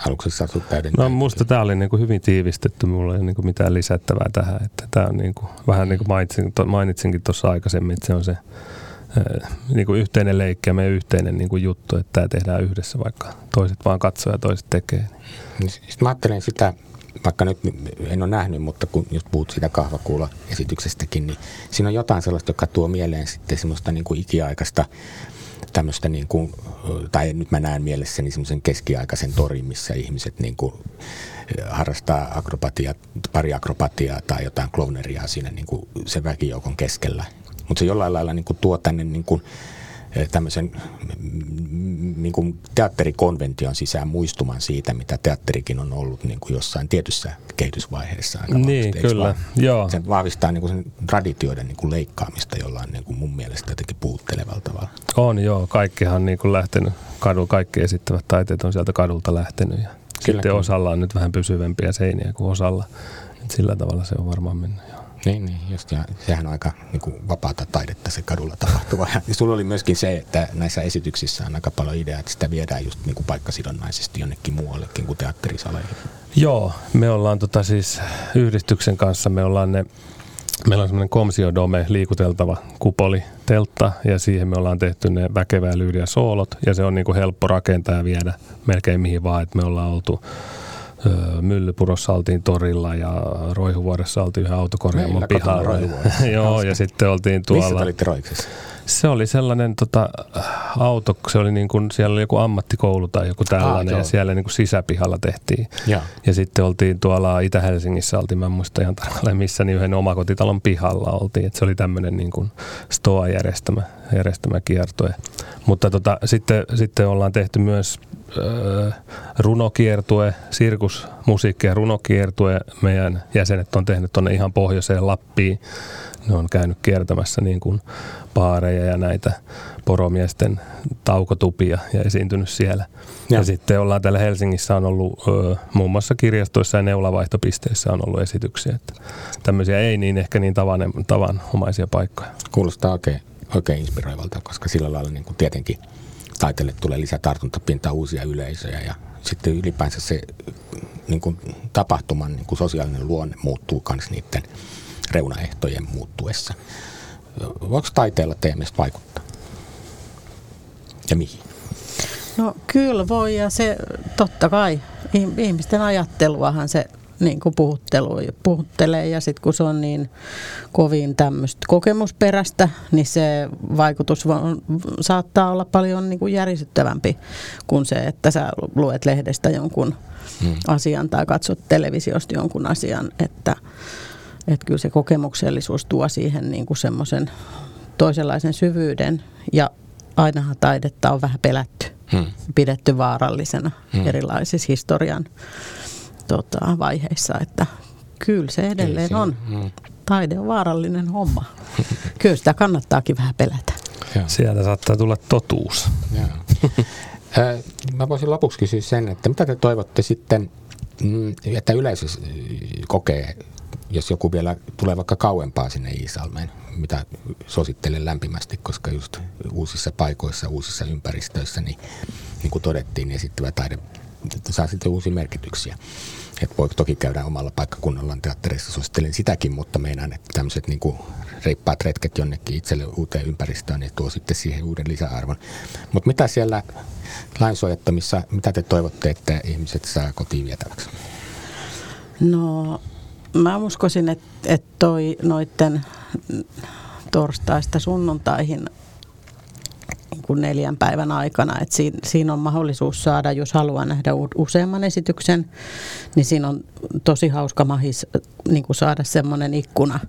Haluatko sä No musta tämä oli niin kuin hyvin tiivistetty, mulla ei niin kuin mitään lisättävää tähän. Että tämä on niin kuin, vähän niin kuin mainitsin, to, mainitsinkin tuossa aikaisemmin, että se on se niin kuin yhteinen leikki ja meidän yhteinen niin kuin juttu, että tämä tehdään yhdessä, vaikka toiset vaan katsoo ja toiset tekee. Niin. Sitten mä ajattelen sitä, vaikka nyt en ole nähnyt, mutta kun just puhut siitä kahvakuula-esityksestäkin, niin siinä on jotain sellaista, joka tuo mieleen sitten semmoista niin kuin ikiaikaista tämmöistä, niin kuin, tai nyt mä näen mielessäni semmoisen keskiaikaisen torin, missä ihmiset niin kuin harrastaa akrobatia, pari akrobatiaa tai jotain klovneria siinä niin kuin sen väkijoukon keskellä. Mutta se jollain lailla niin kuin tuo tänne niin kuin, Eh, tämmöisen niin kuin teatterikonvention sisään muistuman siitä, mitä teatterikin on ollut niin kuin jossain tietyssä kehitysvaiheessa. Aika niin, kyllä. Joo. Se vahvistaa niin kuin sen traditioiden niin kuin leikkaamista jollain niin kuin mun mielestä jotenkin puuttelevalla tavalla. On joo, kaikkihan niin kuin lähtenyt kadun, kaikki esittävät taiteet on sieltä kadulta lähtenyt ja kyllä, sitten kyllä. osalla on nyt vähän pysyvämpiä seiniä kuin osalla. Et sillä tavalla se on varmaan mennyt. Niin, niin just, ja sehän on aika niin kuin vapaata taidetta se kadulla tapahtuva. Ja sulla oli myöskin se, että näissä esityksissä on aika paljon ideaa, että sitä viedään just niin kuin paikkasidonnaisesti jonnekin muuallekin kuin teatterisaleihin. Joo, me ollaan tota siis yhdistyksen kanssa, me ollaan ne Meillä on semmoinen komsiodome, liikuteltava kupoli, teltta, ja siihen me ollaan tehty ne väkevää lyydiä soolot, ja se on niin kuin helppo rakentaa ja viedä melkein mihin vaan, että me ollaan oltu Myllypurossa oltiin torilla ja Roihuvuoressa oltiin yhden autokorjaamon pihalla. Joo, ja sitten oltiin tuolla. Missä olitte Roiksessa? Se oli sellainen tota, auto, se oli niin kuin, siellä oli joku ammattikoulu tai joku tällainen, ah, ja siellä niin kuin sisäpihalla tehtiin. Ja. ja sitten oltiin tuolla Itä-Helsingissä, oltiin, mä en muista ihan tarkalleen missä, niin yhden omakotitalon pihalla oltiin. Et se oli tämmöinen niin kuin STOA-järjestämä järjestämä kiertue. Mutta tota, sitten, sitten ollaan tehty myös äh, runokiertue, sirkusmusiikki ja runokiertue. Meidän jäsenet on tehnyt tuonne ihan pohjoiseen Lappiin. Ne on käynyt kiertämässä niin kuin paareja ja näitä poromiesten taukotupia ja esiintynyt siellä. Ja, ja sitten ollaan täällä Helsingissä on ollut ö, muun muassa kirjastoissa ja neulavaihtopisteissä on ollut esityksiä. Että tämmöisiä ei niin ehkä niin tavan, tavanomaisia paikkoja. Kuulostaa oikein, oikein inspiroivalta, koska sillä lailla niin kuin tietenkin taiteelle tulee lisää tartuntapintaa uusia yleisöjä ja sitten ylipäänsä se niin kuin tapahtuman niin kuin sosiaalinen luonne muuttuu myös niiden reunaehtojen muuttuessa. Voiko taiteella teidän mielestä vaikuttaa? Ja mihin? No kyllä voi ja se totta kai ihmisten ajatteluahan se niin kuin puhuttelee ja sitten kun se on niin kovin tämmöistä kokemusperäistä, niin se vaikutus on, saattaa olla paljon niin kuin järisyttävämpi kuin se, että sä luet lehdestä jonkun hmm. asian tai katsot televisiosta jonkun asian, että, että kyllä se kokemuksellisuus tuo siihen niin kuin semmoisen toisenlaisen syvyyden ja ainahan taidetta on vähän pelätty, hmm. pidetty vaarallisena hmm. erilaisissa historian tota, vaiheissa, että kyllä se edelleen se, on. Mm. Taide on vaarallinen homma. kyllä sitä kannattaakin vähän pelätä. Sieltä saattaa tulla totuus. Mä voisin lopuksi kysyä sen, että mitä te toivotte sitten, mm, että yleisö kokee, jos joku vielä tulee vaikka kauempaa sinne Iisalmeen, mitä suosittelen lämpimästi, koska just uusissa paikoissa, uusissa ympäristöissä, niin, niin kuin todettiin, niin esittävä taide saa sitten uusia merkityksiä. Että voi toki käydä omalla paikkakunnallaan teatterissa, suosittelen sitäkin, mutta meinaan, että tämmöiset niin kuin reippaat retket jonnekin itselle uuteen ympäristöön, niin tuo sitten siihen uuden lisäarvon. Mutta mitä siellä lainsuojattomissa, mitä te toivotte, että ihmiset saa kotiin vietäväksi? No mä uskoisin, että, että toi noitten torstaista sunnuntaihin niin kuin neljän päivän aikana. Et siinä, siinä on mahdollisuus saada, jos haluaa nähdä useamman esityksen, niin siinä on tosi hauska mahis niin kuin saada semmoinen ikkuna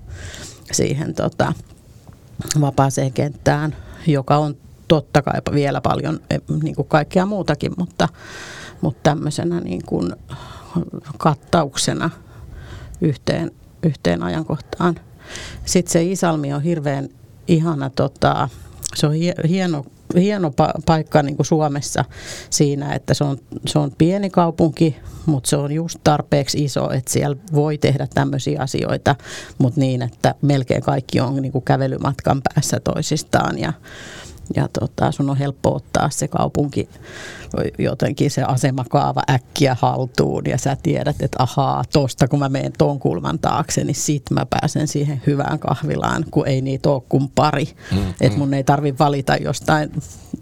siihen tota, vapaaseen kenttään, joka on totta kai vielä paljon e, niin kuin kaikkea muutakin, mutta, mutta tämmöisenä niin kuin kattauksena yhteen, yhteen ajankohtaan. Sitten se Isalmi on hirveän ihana, tota, se on hieno, hieno pa- paikka niin kuin Suomessa siinä, että se on, se on pieni kaupunki, mutta se on just tarpeeksi iso, että siellä voi tehdä tämmöisiä asioita, mutta niin, että melkein kaikki on niin kuin kävelymatkan päässä toisistaan ja, ja tota, sun on helppo ottaa se kaupunki jotenkin se asemakaava äkkiä haltuun ja sä tiedät, että ahaa, tosta kun mä menen ton kulman taakse, niin sit mä pääsen siihen hyvään kahvilaan, kun ei niitä ole kuin pari. Mm, että mun ei tarvi valita jostain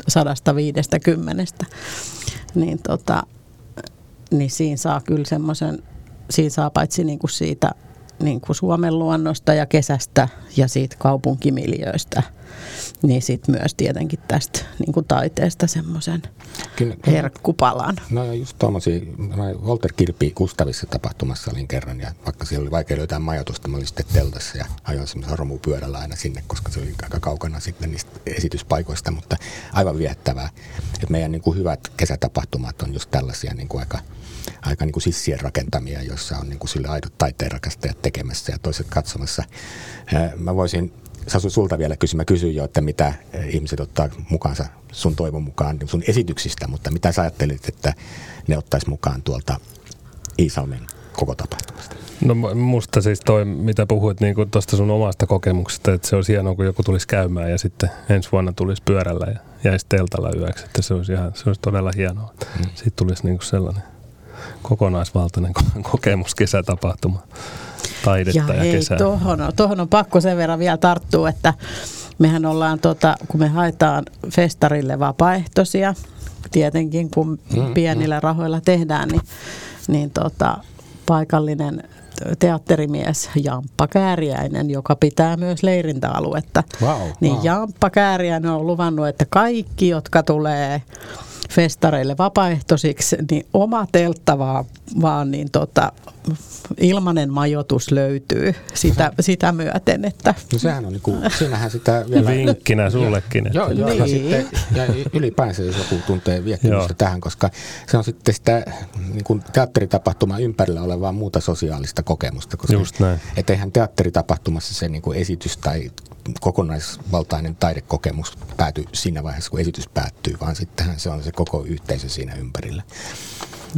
sadasta viidestä kymmenestä. Niin, tota, niin siinä saa kyllä semmoisen, siinä saa paitsi niinku siitä niin kuin Suomen luonnosta ja kesästä ja siitä kaupunkimiljöistä, niin sitten myös tietenkin tästä niin kuin taiteesta semmoisen herkkupalan. No ja just tuommoisia, Walter Kirpi Kustavissa tapahtumassa olin kerran ja vaikka siellä oli vaikea löytää majoitusta, mä olin sitten teltassa ja ajoin semmoisen romupyörällä aina sinne, koska se oli aika kaukana sitten niistä esityspaikoista, mutta aivan viettävää. Että meidän niin kuin hyvät kesätapahtumat on just tällaisia niin kuin aika aika niin kuin sissien rakentamia, joissa on niin kuin sille aidot taiteen rakastajat tekemässä ja toiset katsomassa. Mä voisin Sasu sulta vielä kysyä. Mä kysyin jo, että mitä ihmiset ottaa mukaansa sun toivon mukaan sun esityksistä, mutta mitä sä ajattelit, että ne ottais mukaan tuolta Iisalmen koko tapahtumasta? No musta siis toi, mitä puhuit niin tuosta sun omasta kokemuksesta, että se olisi hienoa, kun joku tulisi käymään ja sitten ensi vuonna tulisi pyörällä ja jäisi teltalla yöksi, että se olisi, ihan, se olisi todella hienoa. Mm. Siitä tulisi niin sellainen kokonaisvaltainen kokemus, kesätapahtuma, taidetta ja, ja hei, kesää. Tuohon, tuohon on pakko sen verran vielä tarttua, että mehän ollaan, tota, kun me haetaan festarille vapaaehtoisia, tietenkin kun mm, pienillä mm. rahoilla tehdään, niin, niin tota, paikallinen teatterimies Jamppa Kääriäinen, joka pitää myös leirintäaluetta. Wow, niin wow. Jamppa Kääriäinen on luvannut, että kaikki, jotka tulee festareille vapaaehtoisiksi, niin oma teltta vaan, vaan niin tota, ilmanen majoitus löytyy sitä, sitä myöten. Että. No sehän on niinku, siinähän sitä vielä... Vinkkinä sullekin. Että. Joo, joo niin. ja, sitten, ja ylipäänsä jos joku tuntee viettymystä tähän, koska se on sitten sitä niin kuin teatteritapahtuma ympärillä olevaa muuta sosiaalista kokemusta. Koska Just näin. Et eihän teatteritapahtumassa se niin kuin esitys tai kokonaisvaltainen taidekokemus pääty siinä vaiheessa, kun esitys päättyy, vaan sittenhän se on se koko yhteisö siinä ympärillä.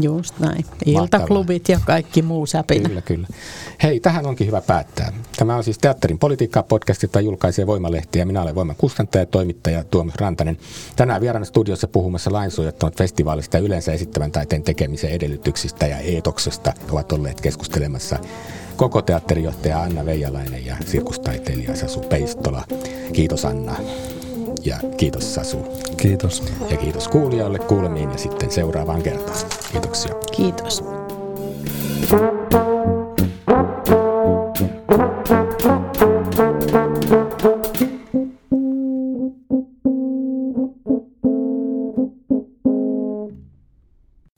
Just näin. Iltaklubit ja kaikki muu säpinä. Kyllä, kyllä. Hei, tähän onkin hyvä päättää. Tämä on siis Teatterin politiikkaa podcast, jota julkaisee Voimalehti ja minä olen Voiman kustantaja ja toimittaja Tuomas Rantanen. Tänään vieraana studiossa puhumassa lainsuojattomat festivaalista ja yleensä esittävän taiteen tekemisen edellytyksistä ja eetoksesta ovat olleet keskustelemassa koko teatterijohtaja Anna Veijalainen ja sirkustaiteilija Sasu Peistola. Kiitos Anna. Ja kiitos Sasu. Kiitos. Ja kiitos kuulijoille kuulemiin ja sitten seuraavaan kertaan. Kiitoksia. Kiitos.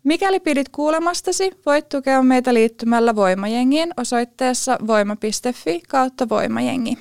Mikäli pidit kuulemastasi, voit tukea meitä liittymällä Voimajengiin osoitteessa voima.fi kautta voimajengi.